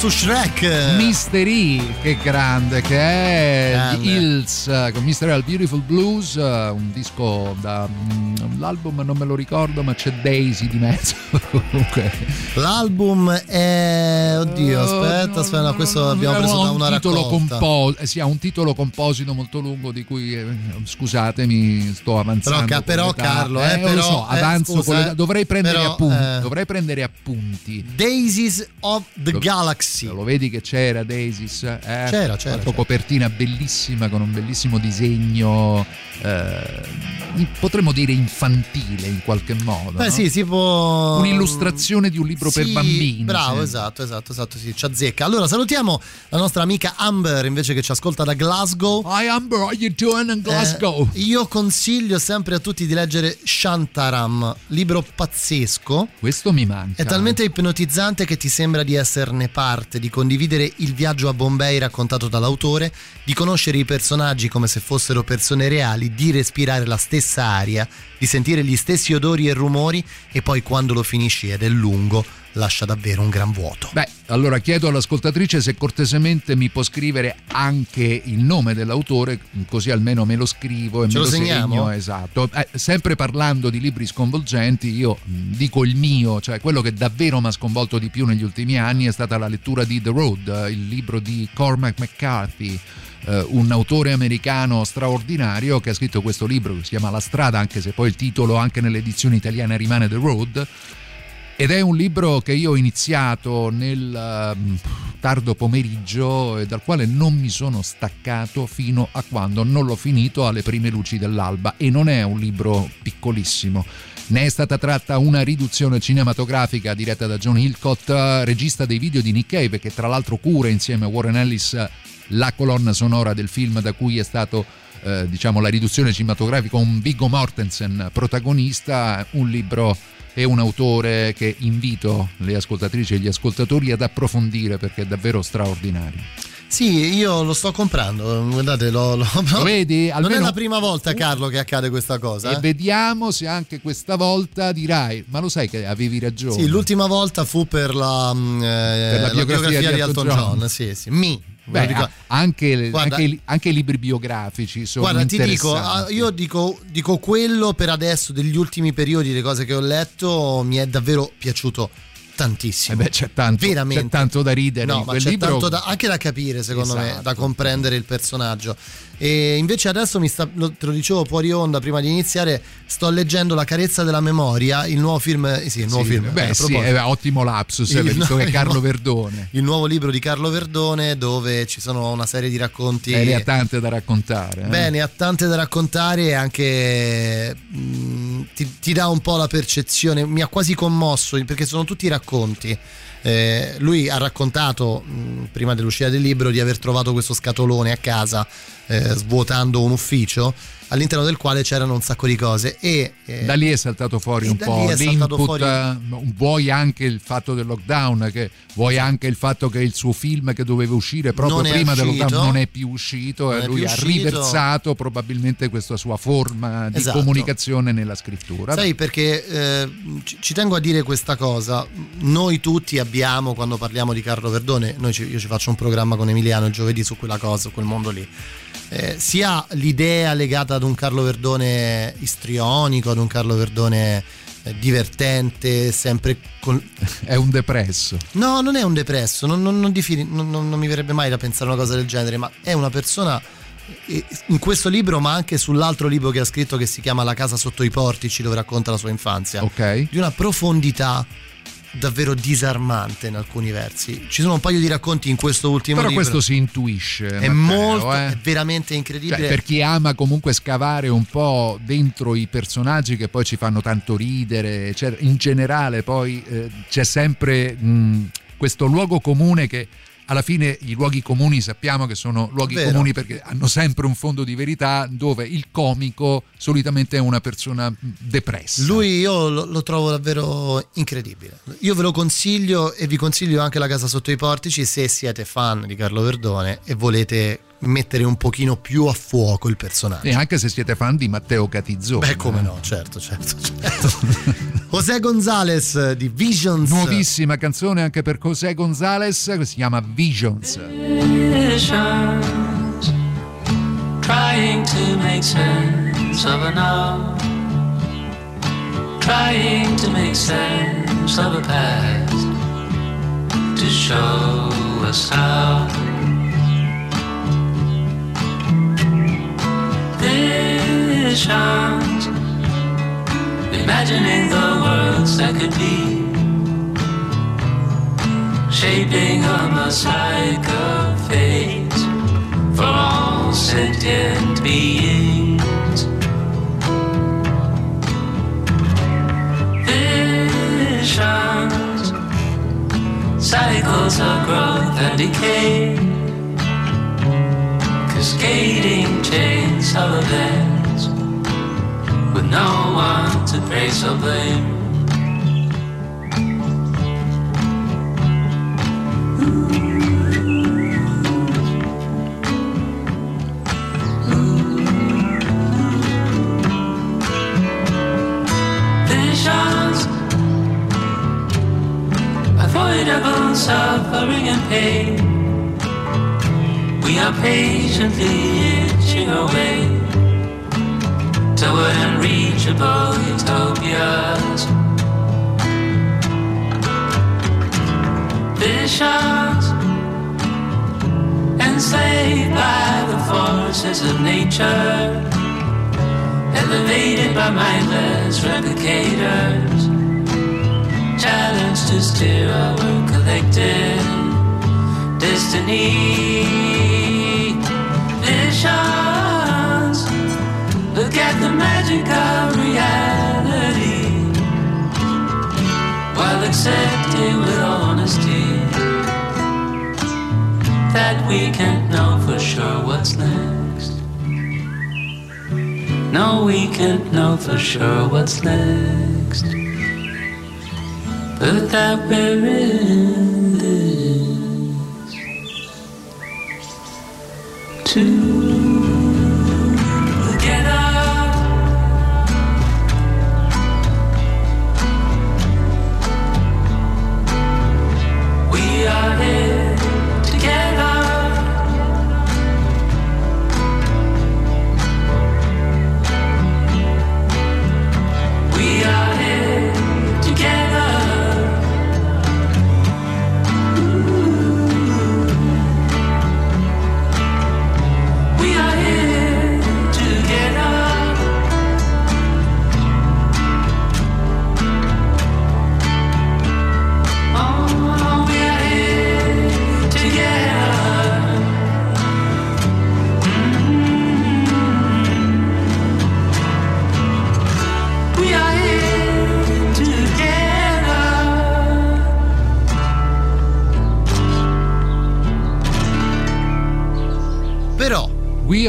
su Shrek. Mystery, che grande che è Grande. Hills eh, con Mystery Beautiful Blues, eh, un disco da mm, l'album non me lo ricordo, ma c'è Daisy di mezzo. Comunque, L'album è. Oddio, aspetta, aspetta, no, questo abbiamo preso da un una titolo raccolta. compo- eh, sì, ha un titolo composito molto lungo di cui eh, scusatemi, sto avanzando. Però, però. Carlo, eh, lo però, so, eh, avanzo scusa, eh, dovrei prendere però, appunti, eh. dovrei prendere appunti. Daisies of the Galaxy. Lo vedi che c'era Daisies? Eh? C'era, c'era, La tua copertina bellissima con un bellissimo disegno, eh, potremmo dire infantile in qualche modo. Beh, no? sì, si può. Un'illustrazione di un libro per Sì, bambini. Bravo, sì. esatto, esatto, esatto, sì, ci azzecca. Allora salutiamo la nostra amica Amber invece che ci ascolta da Glasgow. Hi Amber, how you doing in Glasgow? Eh, io consiglio sempre a tutti di leggere Shantaram, libro pazzesco. Questo mi manca. È talmente ipnotizzante che ti sembra di esserne parte, di condividere il viaggio a Bombay raccontato dall'autore, di conoscere i personaggi come se fossero persone reali, di respirare la stessa aria, di sentire gli stessi odori e rumori e poi quando lo finisci ed è lungo lascia davvero un gran vuoto. Beh, allora chiedo all'ascoltatrice se cortesemente mi può scrivere anche il nome dell'autore, così almeno me lo scrivo e Ce me lo lo segniamo? segno. Esatto. Eh, sempre parlando di libri sconvolgenti, io mh, dico il mio, cioè quello che davvero mi ha sconvolto di più negli ultimi anni è stata la lettura di The Road, eh, il libro di Cormac McCarthy. eh, un autore americano straordinario che ha scritto questo libro che si chiama La strada, anche se poi il titolo anche nell'edizione italiana rimane The Road. Ed è un libro che io ho iniziato nel ehm, tardo pomeriggio e dal quale non mi sono staccato fino a quando non l'ho finito alle prime luci dell'alba e non è un libro piccolissimo. Ne è stata tratta una riduzione cinematografica diretta da John Hillcott, regista dei video di Nick Cave, che tra l'altro cura insieme a Warren Ellis la colonna sonora del film da cui è stato eh, diciamo la riduzione cinematografica con Viggo Mortensen protagonista, un libro e un autore che invito le ascoltatrici e gli ascoltatori ad approfondire perché è davvero straordinario. Sì, io lo sto comprando, guardate, lo, lo- Lo vedi? Non è Almeno- la prima volta, Carlo, che accade questa cosa. E eh? vediamo se anche questa volta dirai, ma lo sai che avevi ragione. Sì, l'ultima volta fu per la, mm, eh, la biografia di Elton John. Sì, sì. Mi. Beh, Ricordo- anche, Guarda- anche i- anche i libri biografici sono Guarda, ti dico, ah, io dico, dico quello per adesso degli ultimi periodi, le cose che ho letto, mi è davvero piaciuto tantissimo. Eh beh, c'è tanto, Veramente. c'è tanto da ridere No, in ma libro. tanto da- anche da capire, secondo me, Esatto. da comprendere il personaggio. E invece adesso mi sta, lo- te lo dicevo fuori onda prima di iniziare, sto leggendo La carezza della memoria, il nuovo film, eh sì, il nuovo Sì, film. beh, eh, sì, è ottimo lapsus, Il- visto che Carlo nuovo- Verdone. Il nuovo libro di Carlo Verdone dove ci sono una serie di racconti Eh, ne ha tante da raccontare. eh. Bene, ha tante da raccontare e anche mh, ti, ti dà un po' la percezione, mi ha quasi commosso perché sono tutti racconti. Eh, lui ha raccontato mh, prima dell'uscita del libro di aver trovato questo scatolone a casa eh, svuotando un ufficio all'interno del quale c'erano un sacco di cose e eh, Da lì è saltato fuori un po' l'input, fuori- eh, vuoi anche il fatto del lockdown, che vuoi anche il fatto che il suo film che doveva uscire proprio prima del uscito. lockdown non è più uscito e lui ha uscito. riversato probabilmente questa sua forma di Esatto. comunicazione nella scrittura. Sai perché eh, ci, tengo a dire questa cosa, noi tutti abbiamo quando parliamo di Carlo Verdone, ci- io ci faccio un programma con Emiliano il giovedì su quella cosa, su quel mondo lì, eh, sia l'idea legata ad un Carlo Verdone istrionico, ad un Carlo Verdone eh, divertente, sempre con... È un depresso. No, non è un depresso, non, non- non difini- non- mi verrebbe mai da pensare una cosa del genere, ma è una persona eh, in questo libro, ma anche sull'altro libro che ha scritto che si chiama La casa sotto i portici, dove racconta la sua infanzia, Ok. di una profondità davvero disarmante in alcuni versi. Ci sono un paio di racconti in questo ultimo Però libro. questo si intuisce. è Matteo, molto, eh. è veramente incredibile. Cioè, per chi ama comunque scavare un po' dentro i personaggi che poi ci fanno tanto ridere, cioè, in generale poi eh, c'è sempre mh, questo luogo comune che alla fine i luoghi comuni sappiamo che sono luoghi Vero. comuni perché hanno sempre un fondo di verità dove il comico solitamente è una persona mh, depressa. Lui io lo, lo trovo davvero incredibile. Io ve lo consiglio e vi consiglio anche La casa sotto i portici se siete fan di Carlo Verdone e volete mettere un pochino più a fuoco il personaggio. E anche se siete fan di Matteo Catizzone. Beh, come no, certo, certo, certo. José Gonzalez di Visions. Nuovissima canzone anche per José Gonzalez che si chiama Visions. visions, trying to make sense of a now, trying to make sense of a past, to show us how. Visions, imagining the worlds that could be shaping a mosaic of fate for all sentient beings. Visions, cycles of growth and decay, cascading chains of events with no one to praise or blame. visions, avoidable suffering and pain. We are patiently itching away toward unreachable utopias. Visions, enslaved by the forces of nature elevated by mindless replicators, challenged to steer our collective destiny. Look at the magic of reality, while accepting with honesty that we can't know for sure what's next. No, we can't know for sure what's next. But that we're in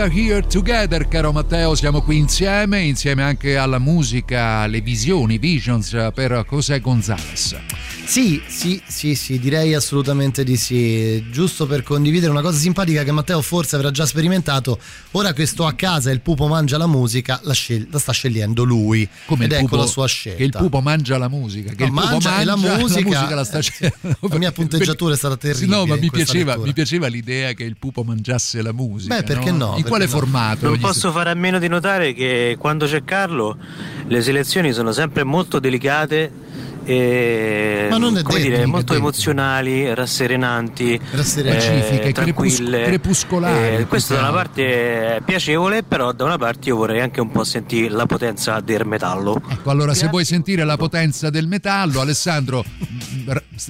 are here together, caro Matteo, siamo qui insieme, insieme anche alla musica, alle visioni, visions per José González. Sì, sì, sì, sì, direi assolutamente di sì. Giusto per condividere una cosa simpatica che Matteo forse avrà già sperimentato. Ora che sto a casa e il pupo mangia la musica, la, scel- la sta scegliendo lui. Come ed il ecco pupo- la sua scelta. Che il pupo mangia la musica, che No, il pupo mangia e la musica- la sta scegliendo. La mia punteggiatura è stata Sì, terribile. no, ma in mi piaceva, mi piaceva l'idea che il pupo mangiasse la musica. Beh, perché no? In Perché quale no? formato? Non posso fare a meno di notare che quando c'è Carlo le selezioni sono sempre molto delicate e Ma non è come detto, dire, molto detto. emozionali, rasserenanti, Pacifiche, eh, tranquille. crepuscolari, Eh, questo da una che parte è piacevole, però da una parte io vorrei anche un po' sentire la potenza del metallo. Ecco, allora se vuoi sentire la potenza del metallo, Alessandro,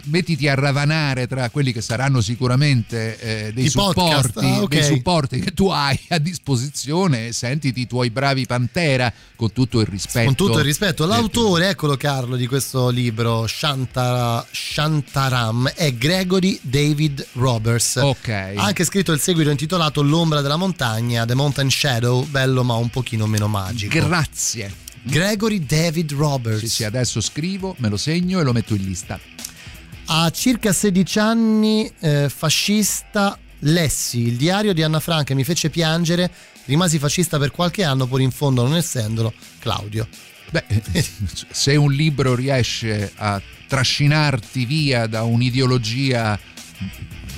mettiti a ravanare tra quelli che saranno sicuramente eh, dei, supporti, ah, ok. dei supporti che tu hai a disposizione e sentiti i tuoi bravi Pantera con tutto il rispetto. Con tutto il rispetto, l'autore, eccolo Carlo, di questo libro, Shantara, Shantaram, è Gregory David Roberts. Ok. Ha anche scritto il seguito intitolato L'ombra della montagna, The Mountain Shadow, bello ma un pochino meno magico. Grazie. Gregory David Roberts. Sì, sì, adesso scrivo, me lo segno e lo metto in lista. A circa 16 anni, eh, fascista lessi il diario di Anna Franca e mi fece piangere. Rimasi fascista per qualche anno, pur in fondo non essendolo, Claudio. Beh, se un libro riesce a trascinarti via da un'ideologia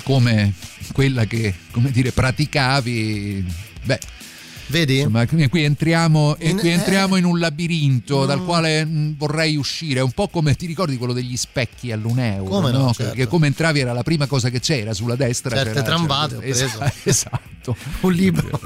come quella che, come dire, praticavi, beh, Vedi? Insomma, qui entriamo, In- qui entriamo in un labirinto no. dal quale vorrei uscire. È un po' come ti ricordi quello degli specchi all'Uneuro, Come no, no? certo. Che come entravi era la prima cosa che c'era sulla destra. Certe c'era- trambate ho c'era- preso. Esatto, esatto. un libro.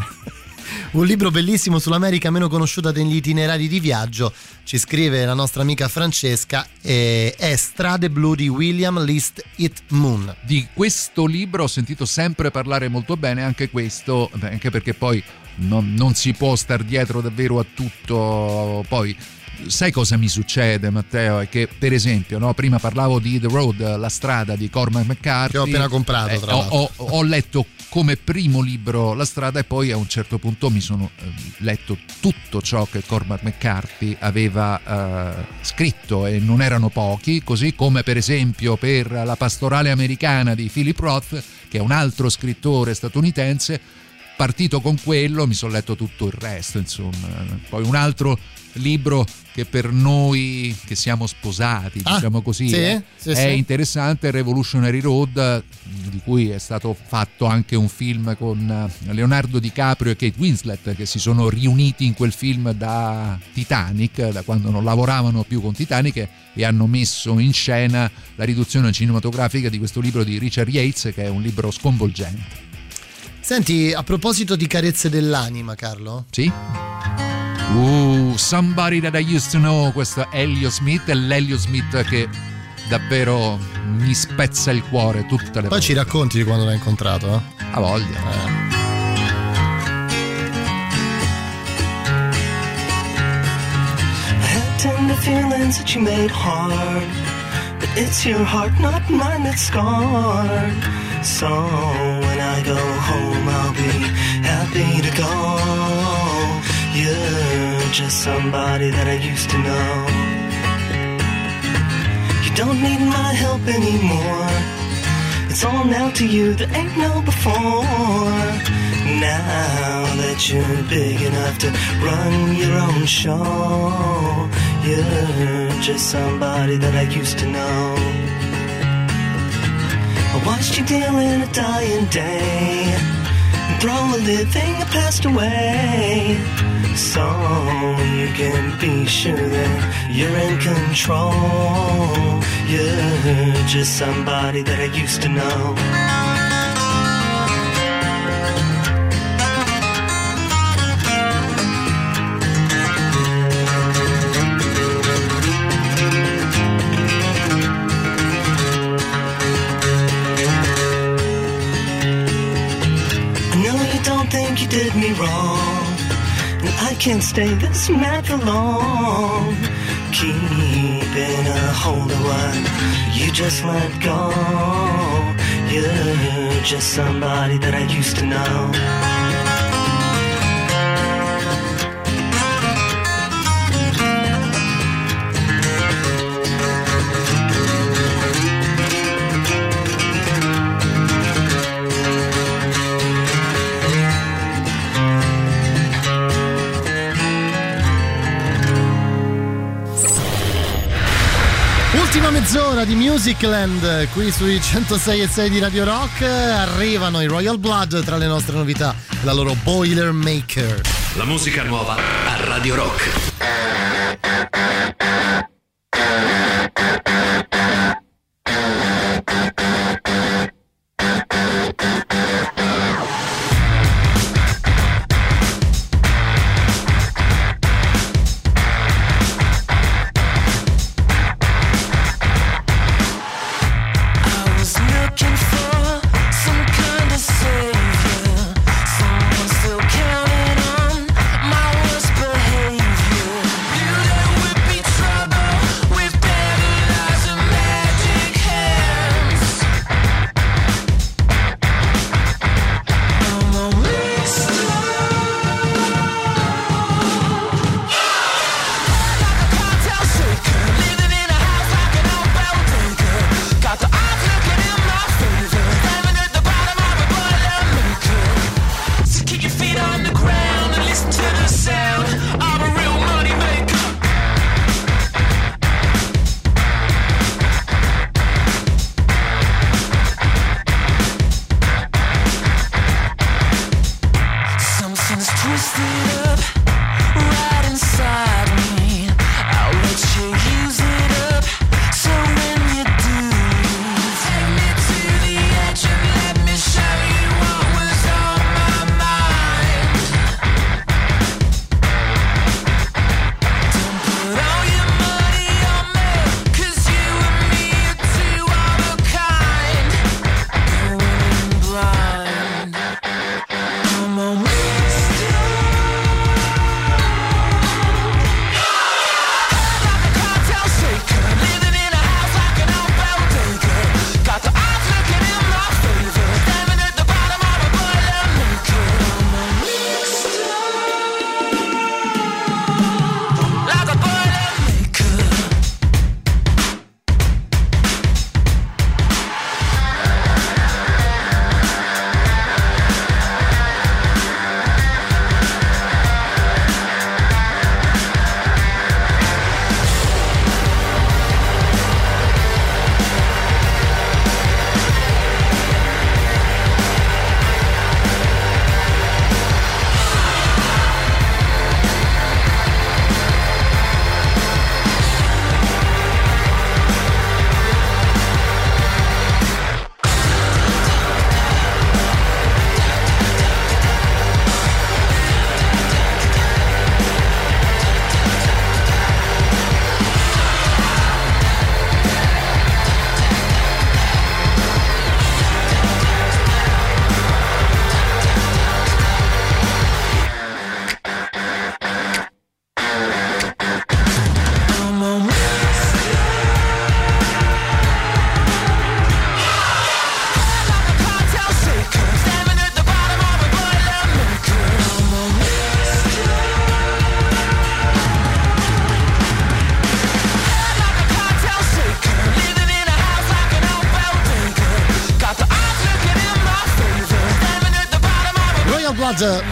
Un libro bellissimo sull'America meno conosciuta degli itinerari di viaggio, ci scrive la nostra amica Francesca, eh, è Strade Blu di William List It Moon. Di questo libro ho sentito sempre parlare molto bene, anche questo, anche perché poi non, non si può star dietro davvero a tutto. Poi, sai cosa mi succede, Matteo? È che, per esempio, no, prima parlavo di The Road, la strada di Cormac McCarthy. Che ho appena comprato, Eh, tra ho, l'altro. ho- ho letto come primo libro La strada e poi a un certo punto mi sono eh, letto tutto ciò che Cormac McCarthy aveva eh, scritto e non erano pochi, così come per esempio per la pastorale americana di Philip Roth, che è un altro scrittore statunitense, partito con quello mi sono letto tutto il resto, insomma. Poi un altro libro che per noi che siamo sposati, Ah, diciamo così, sì? eh, Sì, è sì. interessante Revolutionary Road di cui è stato fatto anche un film con eh, Leonardo DiCaprio e Kate Winslet che si sono riuniti in quel film da Titanic, da quando non lavoravano più con Titanic e hanno messo in scena la riduzione cinematografica di questo libro di Richard Yates che è un libro sconvolgente. Senti, a proposito di carezze dell'anima, Carlo, Sì? Uh, Somebody That I Used to Know, questo è Elio Smith, è l'Elio Smith che davvero mi spezza il cuore tutte le poi volte. ci racconti di quando l'hai incontrato, eh? A voglia. I had tender feelings that you made hard. But it's your heart, not mine, that's scarred. So I go home, I'll be happy to go. You're just somebody that I used to know. You don't need my help anymore. It's all now to you, there ain't no before. Now that you're big enough to run your own show, you're just somebody that I used to know. I watched you deal in a dying day, and throw a living that passed away. So you can be sure that you're in control. You're just somebody that I used to know. Can't stay this mad for long. Keeping a hold of what you just let go. You're just somebody that I used to know. Mezz'ora di Musicland qui sui 106 e 6 di Radio Rock. Arrivano i Royal Blood tra le nostre novità, la loro Boilermaker. La musica nuova a Radio Rock. Blood.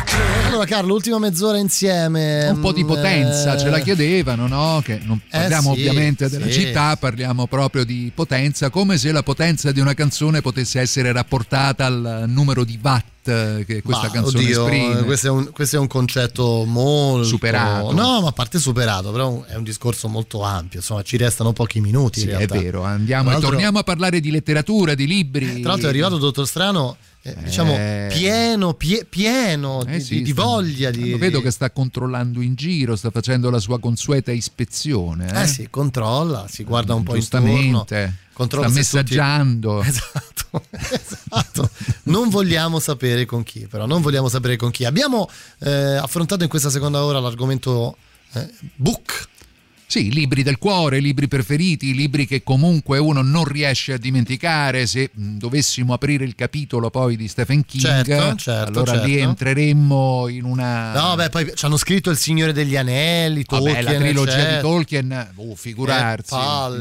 Allora Carlo, ultima mezz'ora insieme. un po' di Mm, potenza eh, ce la chiedevano, no? Che non Eh parliamo sì, ovviamente della sì. città, parliamo proprio di potenza, come se la potenza di una canzone potesse essere rapportata al numero di watt che questa ma, canzone oddio, esprime. Questo è, un, questo è un concetto molto Superato. No, ma a parte superato, però è un discorso molto ampio. Insomma, ci restano pochi minuti. Sì, è vero, andiamo e torniamo a parlare di letteratura, di libri. Tra l'altro è arrivato Dottor Strano, eh, diciamo, Eh. pieno, pie- pieno Eh di, sì, di- sta- voglia di... Vedo che sta controllando in giro, sta facendo la sua consueta ispezione. Eh, Eh sì, controlla, si guarda un po' intorno. Giustamente. controlla sta se tutti- messaggiando. Esatto, esatto. Non vogliamo sapere con chi, però, non vogliamo sapere con chi. Abbiamo eh, affrontato in questa seconda ora l'argomento eh, book. Sì, libri del cuore, libri preferiti, libri che comunque uno non riesce a dimenticare. Se mh, dovessimo aprire il capitolo poi di Stephen King, Certo, certo, allora lì certo. entreremmo in una. No, beh, poi ci hanno scritto Il Signore degli Anelli, Vabbè, Tolkien, la trilogia eccetera. di Tolkien, oh, figurarsi. No,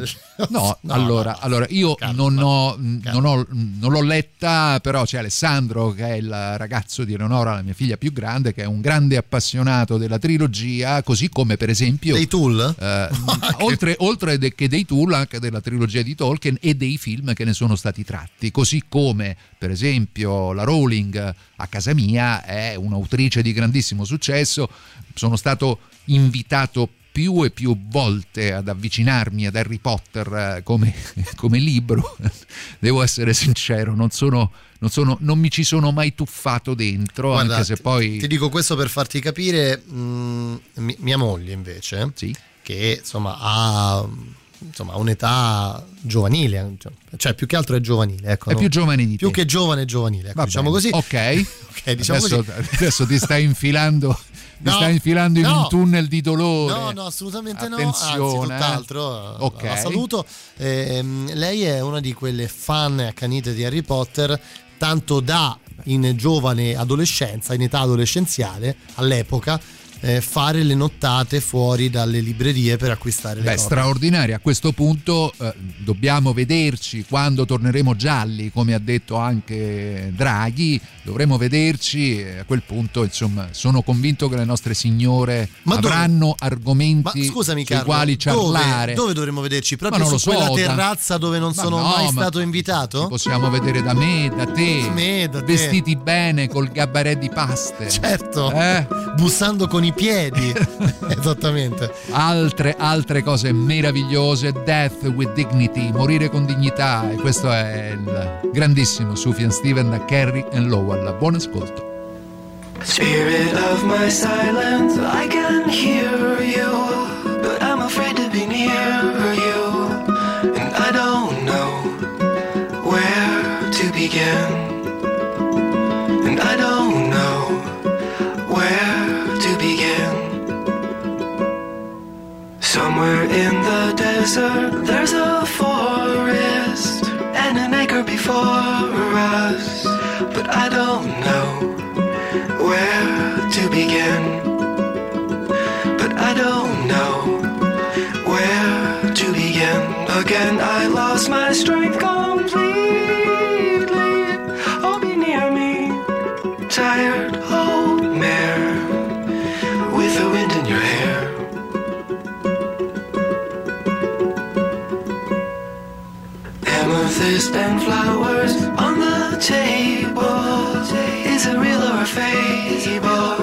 No, allora, no, allora, io non, ho, non, ho- non l'ho letta, però c'è Alessandro che è il ragazzo di Eleonora, la mia figlia più grande, che è un grande appassionato della trilogia, così come per esempio... Dei Tool? eh, oltre, oltre de- che dei tool anche della trilogia di Tolkien e dei film che ne sono stati tratti, così come per esempio la Rowling a casa mia è un'autrice di grandissimo successo, sono stato invitato più e più volte ad avvicinarmi ad Harry Potter eh, come, come libro, devo essere sincero, non, sono, non, sono, non mi ci sono mai tuffato dentro, Guarda, anche se poi... Ti dico questo per farti capire, mh, mi- mia moglie invece, che insomma ha insomma, un'età giovanile, cioè più che altro è giovanile. Ecco, È più giovane di Più te. che giovane è giovanile, ecco, diciamo bene, così. Ok, Ok, diciamo adesso, così. adesso ti stai infilando, ti No, stai infilando in no. un tunnel di dolore. No, no, assolutamente no. Anzi, Attenzione, eh. tutt'altro. Ok. La saluto. Ehm, lei è una di quelle fan accanite di Harry Potter, tanto da in giovane adolescenza, in età adolescenziale, all'epoca, eh, fare le nottate fuori dalle librerie per acquistare le Beh, copie. straordinario. A questo punto eh, dobbiamo vederci quando torneremo gialli, come ha detto anche Draghi. Dovremo vederci a quel punto, insomma, sono convinto che le nostre signore Ma dove- avranno argomenti Ma scusami, sui Carlo, quali ciarlare. dove, dove dovremmo vederci? Proprio su so, quella terrazza dove non Ma sono no, mai ma stato invitato? Possiamo vedere da me, da te, me, da te. vestiti bene col gabaret di paste. Certo, Eh? bussando con i piedi. Esattamente. altre, altre cose meravigliose, Death with Dignity, morire con dignità, e questo è il grandissimo Sufjan Steven da Kerry and Lowell. Buon ascolto. Spirit of my silence, I can hear you, but I'm afraid to Somewhere in the desert, there's a forest and an acre before us, but I don't know where to begin. But I don't know where to begin. Again, I lost my strength completely. Oh, be near me, tired Amethyst and flowers on the table. Is it real or a fable?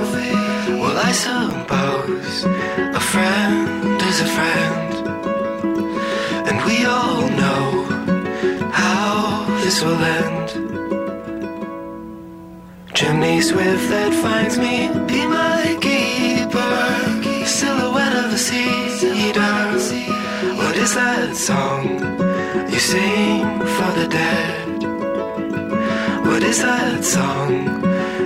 Well, I suppose a friend is a friend. And we all know how this will end. Chimney swift that finds me, be my keeper. Silhouette of the cedar. What is that song you sing for the dead? What is that song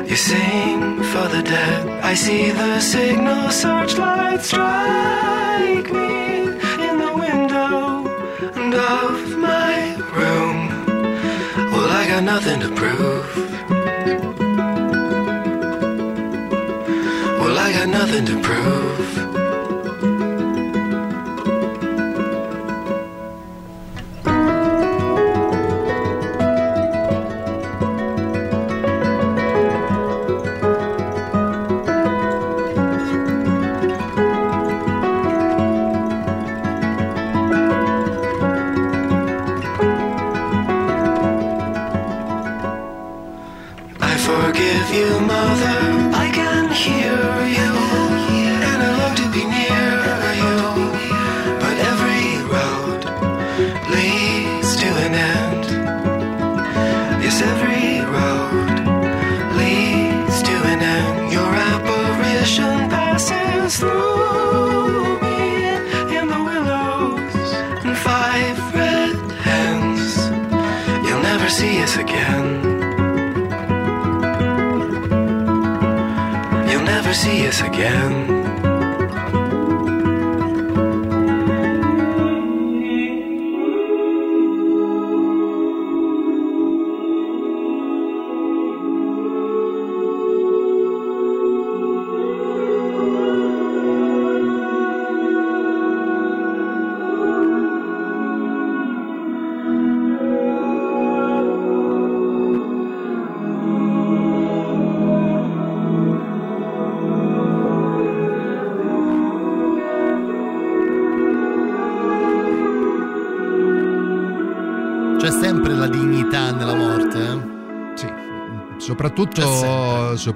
you sing for the dead? I see the signal searchlight strike me in the window of my room. Well, I got nothing to prove. Well, I got nothing to prove.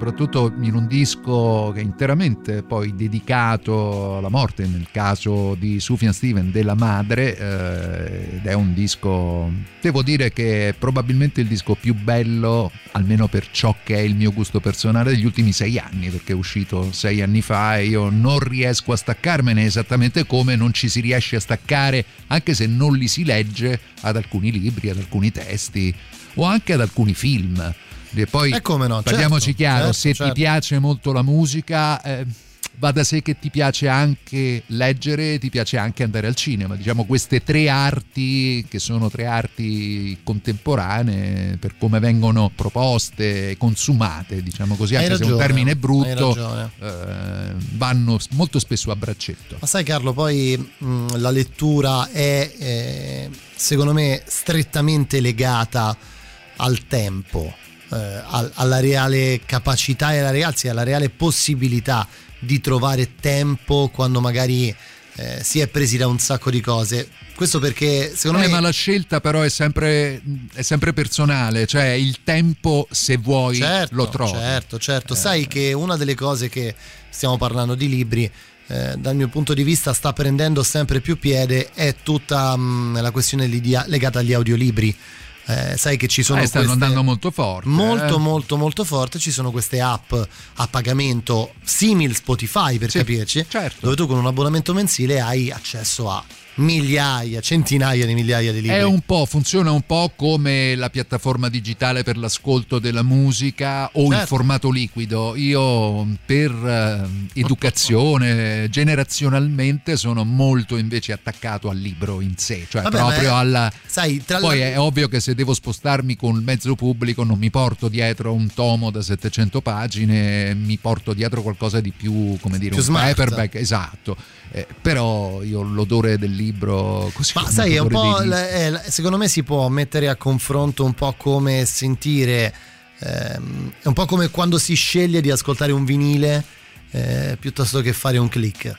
Soprattutto, in un disco che è interamente poi dedicato alla morte, nel caso di Sufjan Steven, della madre, eh, ed è un disco, devo dire che è probabilmente il disco più bello, almeno per ciò che è il mio gusto personale, degli ultimi sei anni, perché è uscito sei anni fa e io non riesco a staccarmene esattamente come non ci si riesce a staccare, anche se non li si legge, ad alcuni libri, ad alcuni testi o anche ad alcuni film. E poi Eh, come no, parliamoci certo, chiaro, certo, se certo. ti piace molto la musica, eh, va da sé che ti piace anche leggere, ti piace anche andare al cinema. Diciamo queste tre arti che sono tre arti contemporanee per come vengono proposte, consumate, diciamo così, anche se è un ragione, termine brutto, ragione. eh, vanno molto spesso a braccetto. Ma sai Carlo, poi mh, la lettura è eh, secondo me strettamente legata al tempo, eh, al- alla reale capacità e alla, re- anzi, alla reale possibilità di trovare tempo quando magari eh, si è presi da un sacco di cose. Questo perché secondo Eh, me... ma la scelta però è sempre, è sempre personale, cioè il tempo se vuoi certo, lo trovi. Certo, certo. Sai che una delle cose che stiamo parlando di libri, eh, dal mio punto di vista, sta prendendo sempre più piede è tutta mh, la questione legata agli audiolibri. Eh, sai che ci sono Eh, stanno queste- andando molto forte. molto eh. molto molto forte ci sono queste app a pagamento simil Spotify per capirci certo. dove tu con un abbonamento mensile hai accesso a migliaia centinaia di migliaia di libri È un po', funziona un po' come la piattaforma digitale per l'ascolto della musica o il Certo. formato liquido. Io per eh, educazione, generazionalmente, sono molto invece attaccato al libro in sé, cioè Vabbè, proprio è- alla... sai, Poi la- è ovvio che se devo spostarmi con il mezzo pubblico non mi porto dietro un tomo da 700 pagine, mi porto dietro qualcosa di più, come dire, Più un smart. paperback, esatto. Eh, però io l'odore del libro così Ma sai, è un po', l- è l- secondo me si può mettere a confronto un po' come sentire, ehm, è un po' come quando si sceglie di ascoltare un vinile eh, piuttosto che fare un click.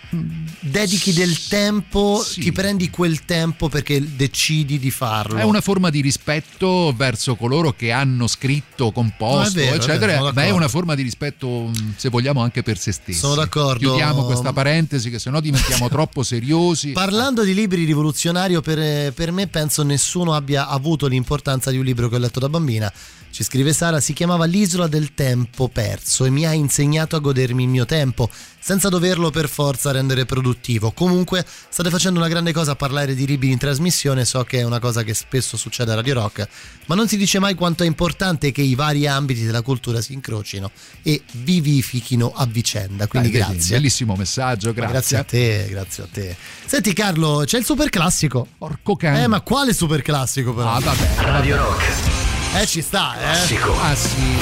Dedichi del tempo, ti prendi quel tempo perché decidi di farlo. È una forma di rispetto verso coloro che hanno scritto, composto, No, è vero, è vero, eccetera, sono ma è una forma di rispetto, mh, se vogliamo, anche per se stessi. Sono d'accordo. Chiudiamo questa parentesi, che sennò diventiamo troppo seriosi. Parlando di libri rivoluzionario, per, per me penso nessuno abbia avuto l'importanza di un libro che ho letto da bambina. Ci scrive Sara, si chiamava L'isola del tempo perso e mi ha insegnato a godermi il mio tempo, senza doverlo per forza rendere produttivo. Comunque state facendo una grande cosa a parlare di libri in trasmissione, so che è una cosa che spesso succede a Radio Rock, ma non si dice mai quanto è importante che i vari ambiti della cultura si incrocino e vivifichino a vicenda. Quindi Dai, grazie. Bellissimo messaggio, Ma grazie. grazie a te, grazie a te. Senti Carlo, c'è il super classico. Porco cane. Eh, ma quale super classico però? Ah, vabbè. Radio Rock. Eh, ci sta, eh. Classico. Ah, sì.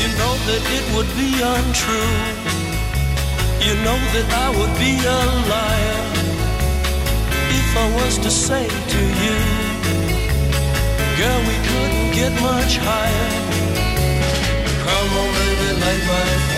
You know that it would be untrue. You know that I would be a liar if I was to say to you, Girl, we couldn't get much higher. Come on, baby, light my fire.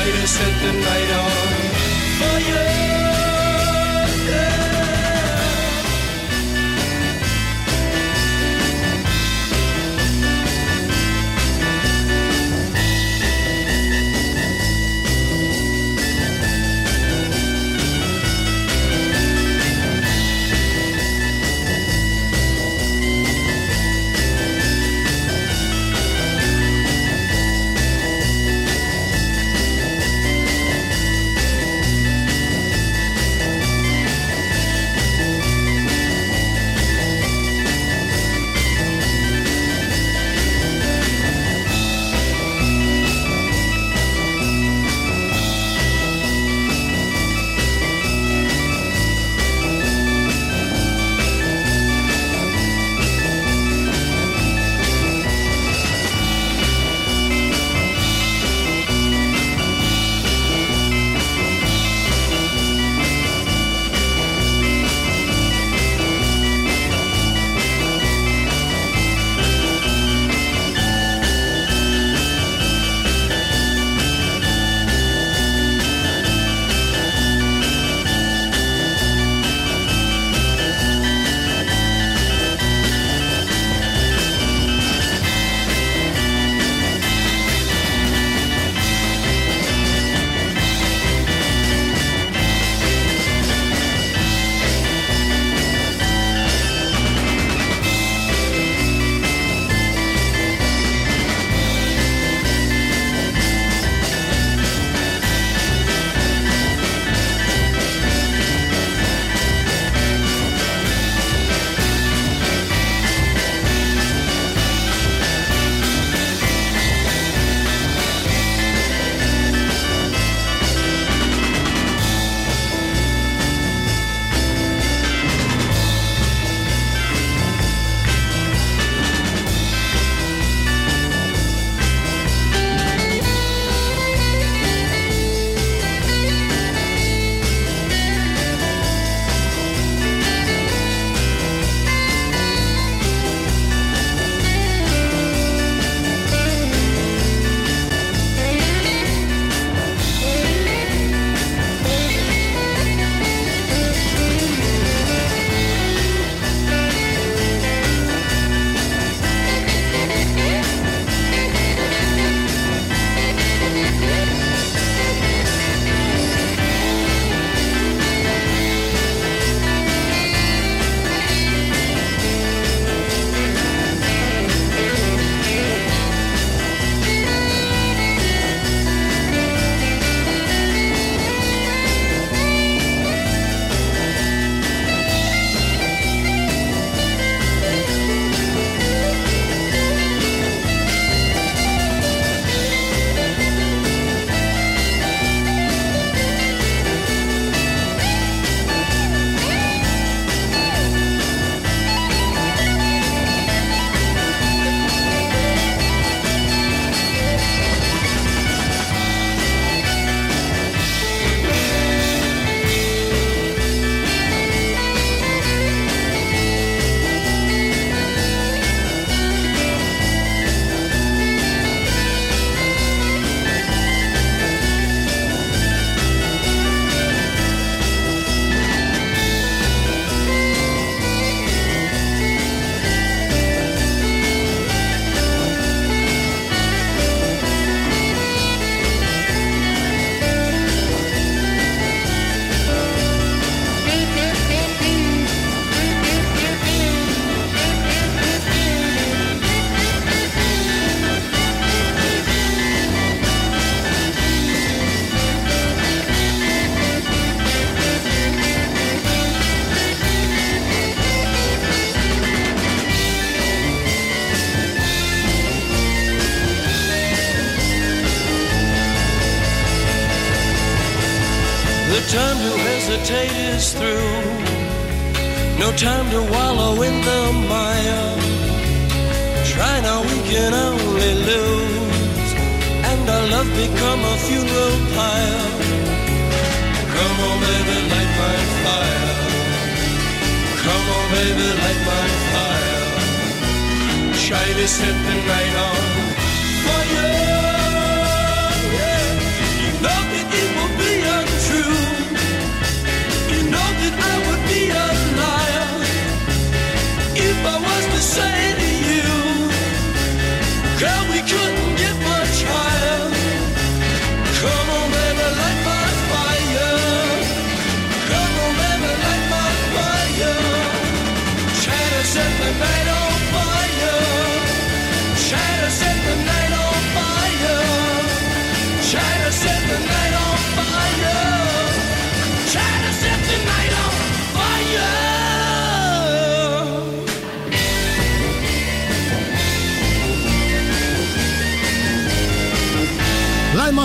Try to set the night on oh, fire.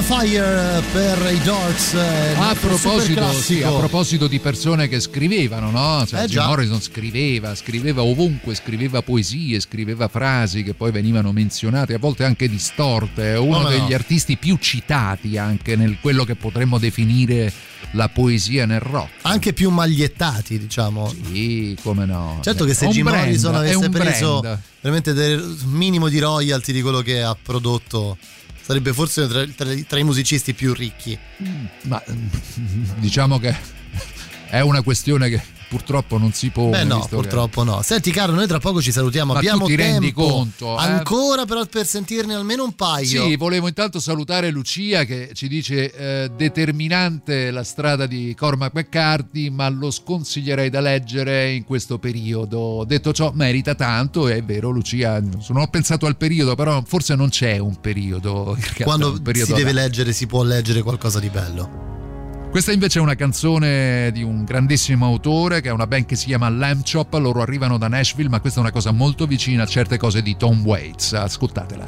Fire per i Doors. eh, A proposito, sì, a proposito di persone che scrivevano, no? Cioè, Eh, Jim. Morrison scriveva, scriveva ovunque, scriveva poesie, scriveva frasi che poi venivano menzionate, a volte anche distorte. È uno no? degli artisti più citati anche nel quello che potremmo definire la poesia nel rock. Anche più magliettati, diciamo. Sì, come no. Certo che se Jim brand, Morrison avesse preso brand. veramente del minimo di royalty di quello che ha prodotto, sarebbe forse tra, tra- tra i musicisti più ricchi. Ma diciamo che è una questione che purtroppo non si pone. Beh no, che- purtroppo no. Senti caro, noi tra poco ci salutiamo, Ma abbiamo ti rendi tempo conto, eh? ancora però per sentirne almeno un paio. Sì, volevo intanto salutare Lucia che ci dice eh, determinante la strada di Cormac McCarthy, ma lo sconsiglierei da leggere in questo periodo. Detto ciò, merita tanto, è vero Lucia, non ho pensato al periodo, però forse non c'è un periodo. Quando un periodo si deve adatto. leggere si può leggere qualcosa di bello. Questa invece è una canzone di un grandissimo autore che è una band che si chiama Lamb Chop, loro arrivano da Nashville, ma questa è una cosa molto vicina a certe cose di Tom Waits. Ascoltatela.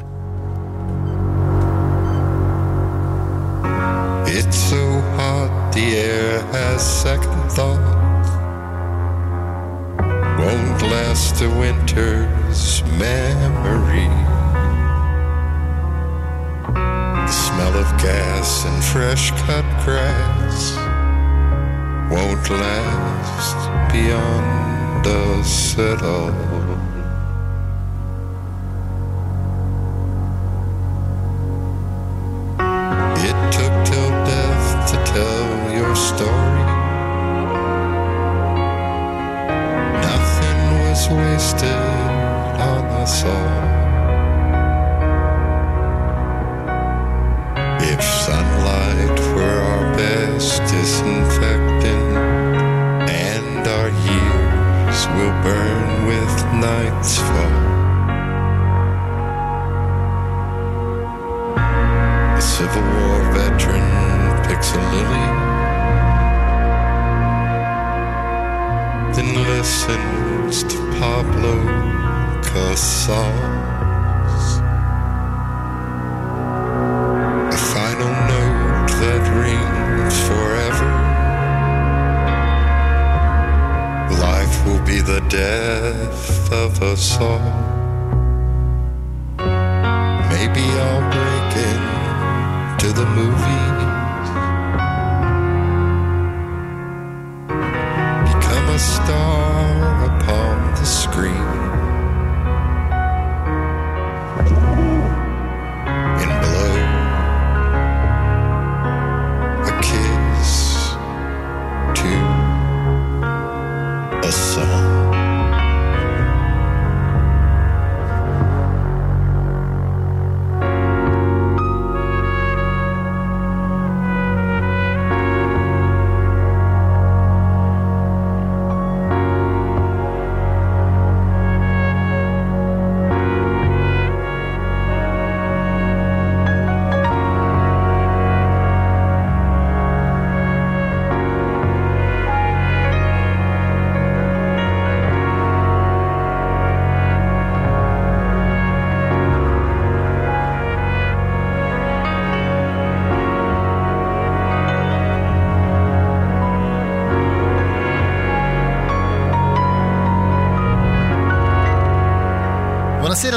It's so hot, the air has second thought. Won't last a winter's memory. The smell of gas and fresh cut grass won't last beyond us at all. It took till death to tell your story. Nothing was wasted on us all. Sunlight were our best disinfectant, and our years will burn with night's fall. A Civil War veteran picks a lily, then listens to Pablo Casals. Death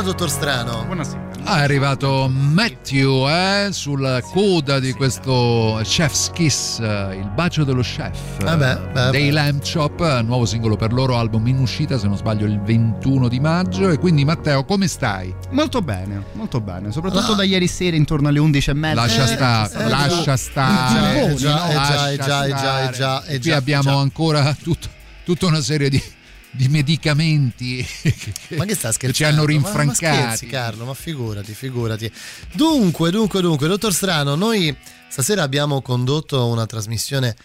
Buonasera, dottor Strano. Buonasera. Ah, è arrivato Matthew eh, sulla coda di questo Chef's Kiss, eh, il bacio dello chef Ah beh, beh, dei. Lamb Chop, nuovo singolo per loro, album in uscita se non sbaglio il 21 di maggio. E quindi Matteo, come stai? Molto bene, molto bene, soprattutto da ieri sera intorno alle 11 e mezza. Lascia Eh, stare, eh, lascia eh, stare. eh, Eh già, eh Lascia già, eh già, eh già, stare. eh già, eh Qui già, abbiamo già. ancora tutto- tutta una serie di, di medicamenti che, Ma che sta che scherzando? ci hanno Ma- Ma, rinfrancati. scherzi, Carlo, ma figurati, figurati. Dunque, dunque, dunque, dottor Strano, noi stasera abbiamo condotto una trasmissione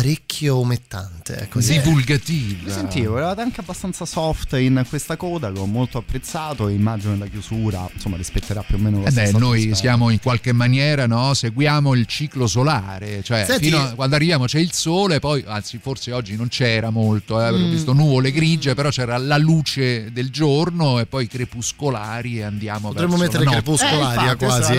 parecchio umettante. Così. Divulgativa. Mi sentivo, eravate anche abbastanza soft in questa coda che ho molto apprezzato e immagino la chiusura, insomma, rispetterà più o meno la Eh beh, noi atmosfera. siamo in qualche maniera, no? seguiamo il ciclo solare, cioè Senti- fino a quando arriviamo c'è il sole, poi anzi forse oggi non c'era molto, eh, ho Mm. visto nuvole grigie, però c'era la luce del giorno e poi crepuscolari e andiamo Potremmo verso mettere la notte. crepuscolari Eh, infatti, quasi.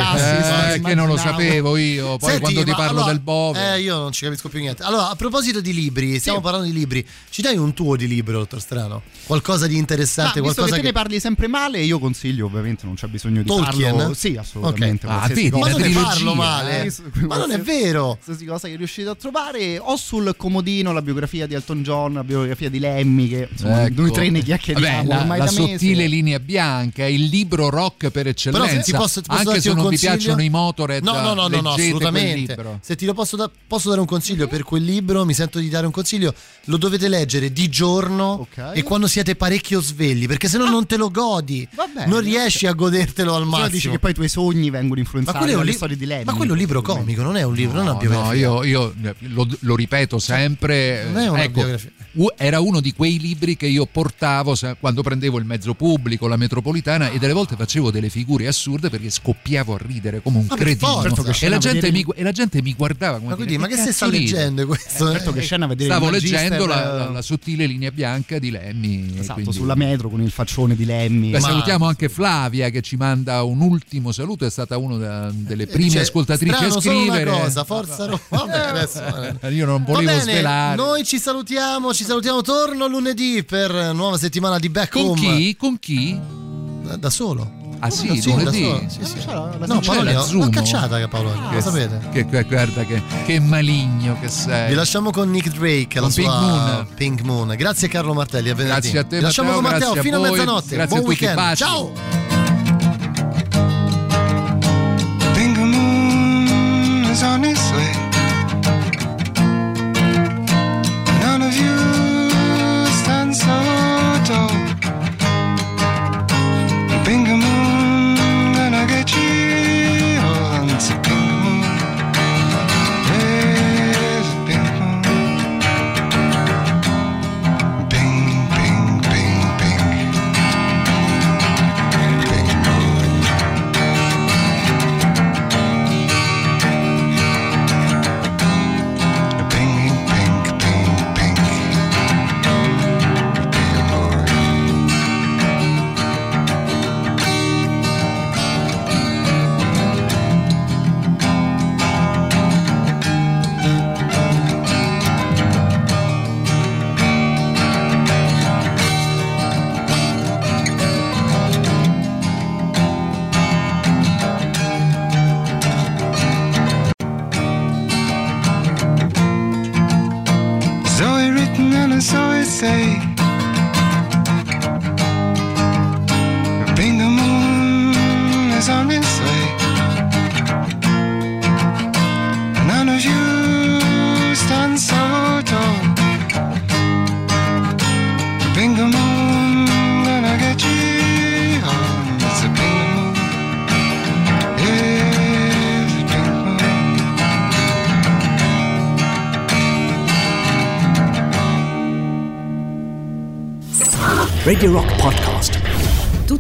Eh, che non lo sapevo io, poi Senti, quando ti parlo allora- del Bove. Eh, io non ci capisco più niente. Allora, a proposito di libri, stiamo parlando di libri. Ci dai un tuo di libro, dottor Strano? Qualcosa di interessante, visto qualcosa che te che ne parli sempre male, io consiglio, ovviamente non c'è bisogno di Tolkien? farlo. Sì, assolutamente. Ok. Ah, vedi, cosa. Ma non ne parlo male. eh. Ma non è vero. qualsiasi cosa che riuscite a trovare ho sul comodino la biografia di Elton John la biografia di Lemmy che insomma Ecco. noi tre ne chiacchieriamo Vabbè, la, ormai la sottile linea bianca, il libro rock per eccellenza. Però se ti posso, ti posso anche se non vi consiglio? piacciono i Motorhead, No, no, no, no, no, assolutamente. Se ti lo posso, da- posso dare un consiglio per quel libro, mi sento di dare un consiglio. Lo dovete leggere di giorno Ok. e quando siete parecchio svegli, perché se no non te lo godi. Bene. Non riesci a godertelo al massimo. dici che poi i tuoi sogni vengono ma influenzati quello, è un dalle li- storie di Lemmy ma quello è un libro comico, non è un libro, non è una No, biografia. no, io, io, lo, lo ripeto sempre. non è una ecco, biografia. Era uno di quei libri che io portavo quando prendevo il mezzo pubblico, la metropolitana, e delle volte facevo delle figure assurde perché scoppiavo a ridere come un cretino. E la, gente vedere- mi, e la gente mi guardava come Ma quindi, dire, ma che stai sta leggendo questo? certo che Eh, scena vedere Stavo leggendo la, eh, la- la sottile linea bianca di Lemmy. esatto quindi- sulla metro con il faccione di Lemmy Beh, Ma- salutiamo anche Flavia che ci manda un ultimo saluto, è stata una delle prime dice, ascoltatrici strano, a scrivere. cosa, forza Roma. Adesso, eh. Io non volevo bene, svelare. Noi ci salutiamo, ci salutiamo torno lunedì per nuova settimana di Back Con Home. chi? Con chi? Da, da solo. Ah sì, Da solo, lunedì? da solo. Sì, sì. La No, Paolo, la l'ho Zumo. cacciata che Paolo, lo Che- sapete. Che, che- guarda che, che maligno che sei. Vi lasciamo con Nick Drake, la Con sua Pink Moon. Pink Moon. Grazie Carlo Martelli, a venerdì. Grazie a te, Vi lasciamo Matteo, con Matteo grazie a fino a voi, mezzanotte. grazie a Buon tutti, weekend. baci. Ciao!